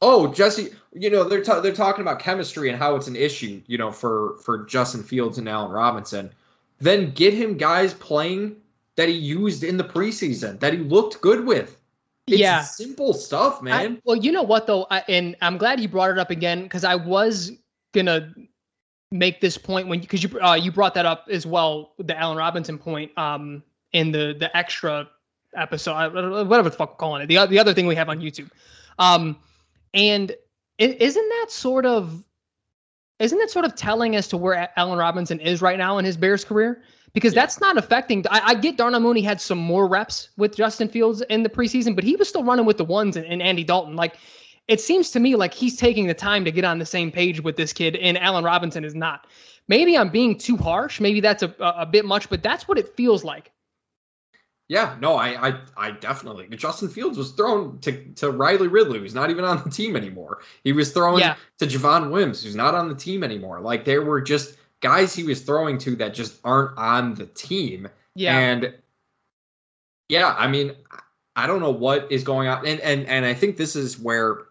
Oh, Jesse, you know they're ta- they're talking about chemistry and how it's an issue, you know, for for Justin Fields and Allen Robinson. Then get him guys playing that he used in the preseason that he looked good with. It's yeah, simple stuff, man. I, well, you know what though, I, and I'm glad you brought it up again because I was gonna make this point when because you uh, you brought that up as well, the Allen Robinson point, um, in the the extra episode, whatever the fuck we're calling it, the the other thing we have on YouTube, um, and isn't that sort of isn't that sort of telling as to where Allen Robinson is right now in his Bears career? Because yeah. that's not affecting. I, I, get Darnell Mooney had some more reps with Justin Fields in the preseason, but he was still running with the ones and, and Andy Dalton. Like it seems to me like he's taking the time to get on the same page with this kid, and Allen Robinson is not. Maybe I'm being too harsh. Maybe that's a, a bit much, but that's what it feels like. Yeah, no, I, I, I definitely. Justin Fields was thrown to, to Riley Ridley, who's not even on the team anymore. He was throwing yeah. to Javon Wims, who's not on the team anymore. Like there were just guys he was throwing to that just aren't on the team. Yeah, and yeah, I mean, I don't know what is going on, and and and I think this is where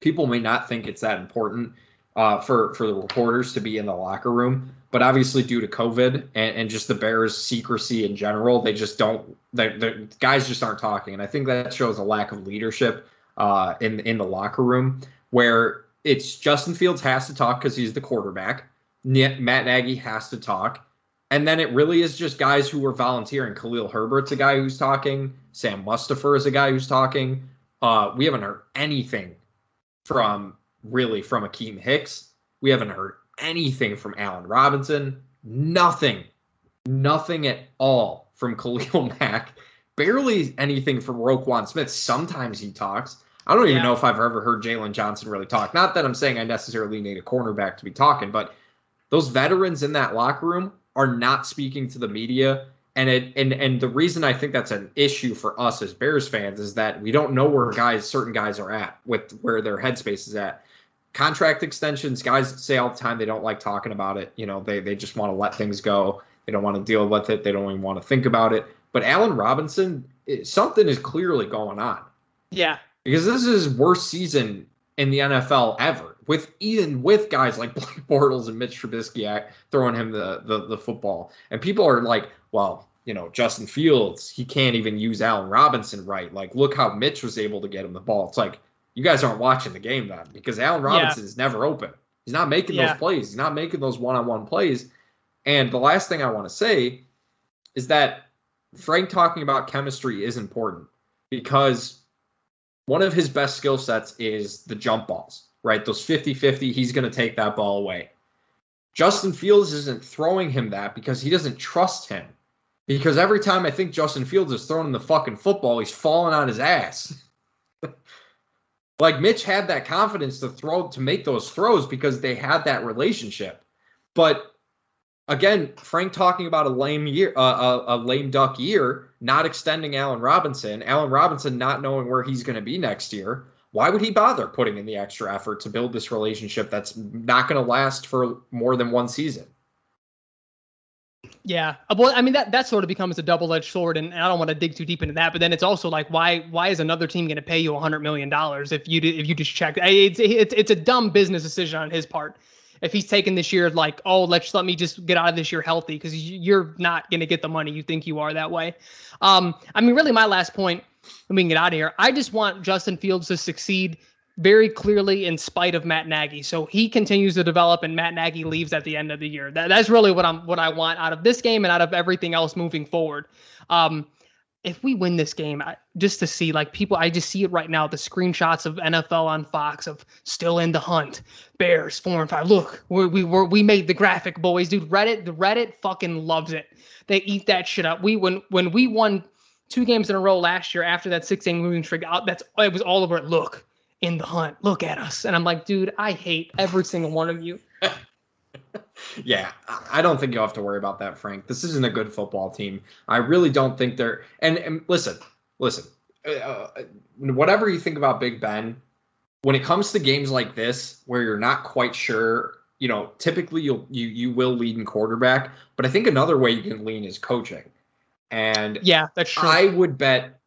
people may not think it's that important uh, for for the reporters to be in the locker room, but obviously due to COVID and, and just the Bears' secrecy in general, they just don't. The guys just aren't talking, and I think that shows a lack of leadership uh, in in the locker room where it's Justin Fields has to talk because he's the quarterback. Matt Nagy has to talk. And then it really is just guys who are volunteering. Khalil Herbert's a guy who's talking. Sam Mustipher is a guy who's talking. Uh, we haven't heard anything from really from Akiem Hicks. We haven't heard anything from Allen Robinson. Nothing. Nothing at all from Khalil Mack. Barely anything from Roquan Smith. Sometimes he talks. I don't even yeah. know if I've ever heard Jaylon Johnson really talk. Not that I'm saying I necessarily need a cornerback to be talking, but those veterans in that locker room are not speaking to the media and it and and the reason I think that's an issue for us as Bears fans is that we don't know where guys certain guys are at with where their headspace is at. Contract extensions, guys say all the time they don't like talking about it. You know, they they just want to let things go. They don't want to deal with it. They don't even want to think about it. But Allen Robinson, it, something is clearly going on. Yeah. Because this is his worst season in the NFL ever. With even with guys like Blake Bortles and Mitch Trubisky throwing him the, the the football, and people are like, well, you know, Justin Fields, he can't even use Allen Robinson right. Like, look how Mitch was able to get him the ball. It's like you guys aren't watching the game then because Allen Robinson yeah. is never open. He's not making yeah. those plays. He's not making those one-on-one plays. And the last thing I want to say is that Frank talking about chemistry is important because one of his best skill sets is the jump balls, right? Those 50-50, he's going to take that ball away. Justin Fields isn't throwing him that because he doesn't trust him. Because every time I think Justin Fields is throwing the fucking football, he's falling on his ass. like Mitch had that confidence to throw to make those throws because they had that relationship. But again, Frank talking about a lame year, uh, a, a lame duck year, not extending Allen Robinson, Allen Robinson not knowing where he's going to be next year. Why would he bother putting in the extra effort to build this relationship that's not going to last for more than one season? Yeah, uh, well, I mean that that sort of becomes a double-edged sword, and I don't want to dig too deep into that. But then it's also like, why why is another team going to pay you a hundred million dollars if you if you just check? It's it's it's a dumb business decision on his part. If he's taking this year like, oh, let's let me just get out of this year healthy because you're not going to get the money you think you are that way. Um, I mean, really, my last point, and we can get out of here. I just want Justin Fields to succeed very clearly in spite of Matt Nagy. So he continues to develop and Matt Nagy leaves at the end of the year. That, that's really what I'm what I want out of this game and out of everything else moving forward. Um, if we win this game, I, just to see like people, I just see it right now. The screenshots of NFL on Fox of still in the hunt, Bears four and five. Look, we we were we made the graphic, boys, dude. Reddit, the Reddit fucking loves it. They eat that shit up. We when when we won two games in a row last year after that six game losing streak, that's it was all over. It. Look, in the hunt. Look at us. And I'm like, dude, I hate every single one of you. yeah, I don't think you'll have to worry about that, Frank. This isn't a good football team. I really don't think they're. And, and listen, listen, uh, uh, whatever you think about Big Ben, when it comes to games like this where you're not quite sure, you know, typically you'll you you will lead in quarterback, but I think another way you can lean is coaching. And yeah, that's true. I would bet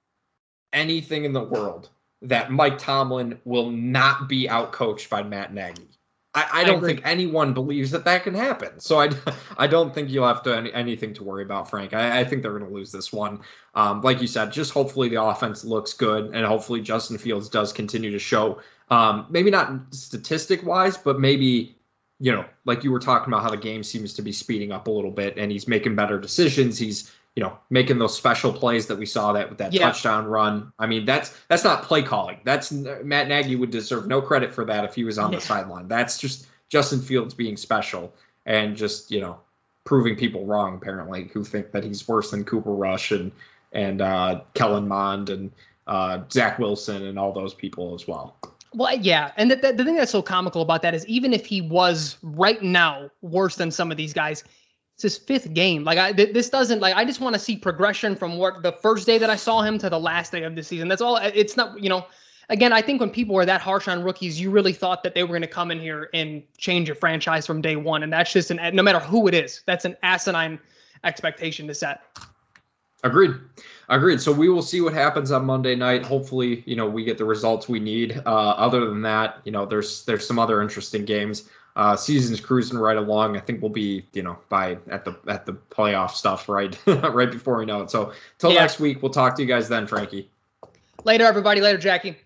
anything in the world that Mike Tomlin will not be outcoached by Matt Nagy. I, I don't I think anyone believes that that can happen. So I, I don't think you'll have to any, anything to worry about, Frank. I, I think they're going to lose this one. Um, like you said, just hopefully the offense looks good, and hopefully Justin Fields does continue to show, um, maybe not statistic wise, but maybe you know, like you were talking about how the game seems to be speeding up a little bit, and he's making better decisions. He's you know, making those special plays that we saw that with that yeah. touchdown run. I mean, that's that's not play calling. That's Matt Nagy would deserve no credit for that if he was on yeah. the sideline. That's just Justin Fields being special and just you know proving people wrong apparently who think that he's worse than Cooper Rush and and uh, Kellen Mond and uh, Zach Wilson and all those people as well. Well, yeah, and the, the, the thing that's so comical about that is even if he was right now worse than some of these guys, it's his fifth game. Like I, th- this doesn't like I just want to see progression from what the first day that I saw him to the last day of the season. That's all. It's not you know. Again, I think when people were that harsh on rookies, you really thought that they were going to come in here and change your franchise from day one, and that's just an no matter who it is, that's an asinine expectation to set. Agreed. Agreed. So we will see what happens on Monday night. Hopefully, you know, we get the results we need. Uh, other than that, you know, there's there's some other interesting games. Uh, season's cruising right along. I think we'll be, you know, by at the at the playoff stuff right right before we know it. So till yeah. next week, we'll talk to you guys then, Frankie. Later, everybody. Later, Jackie.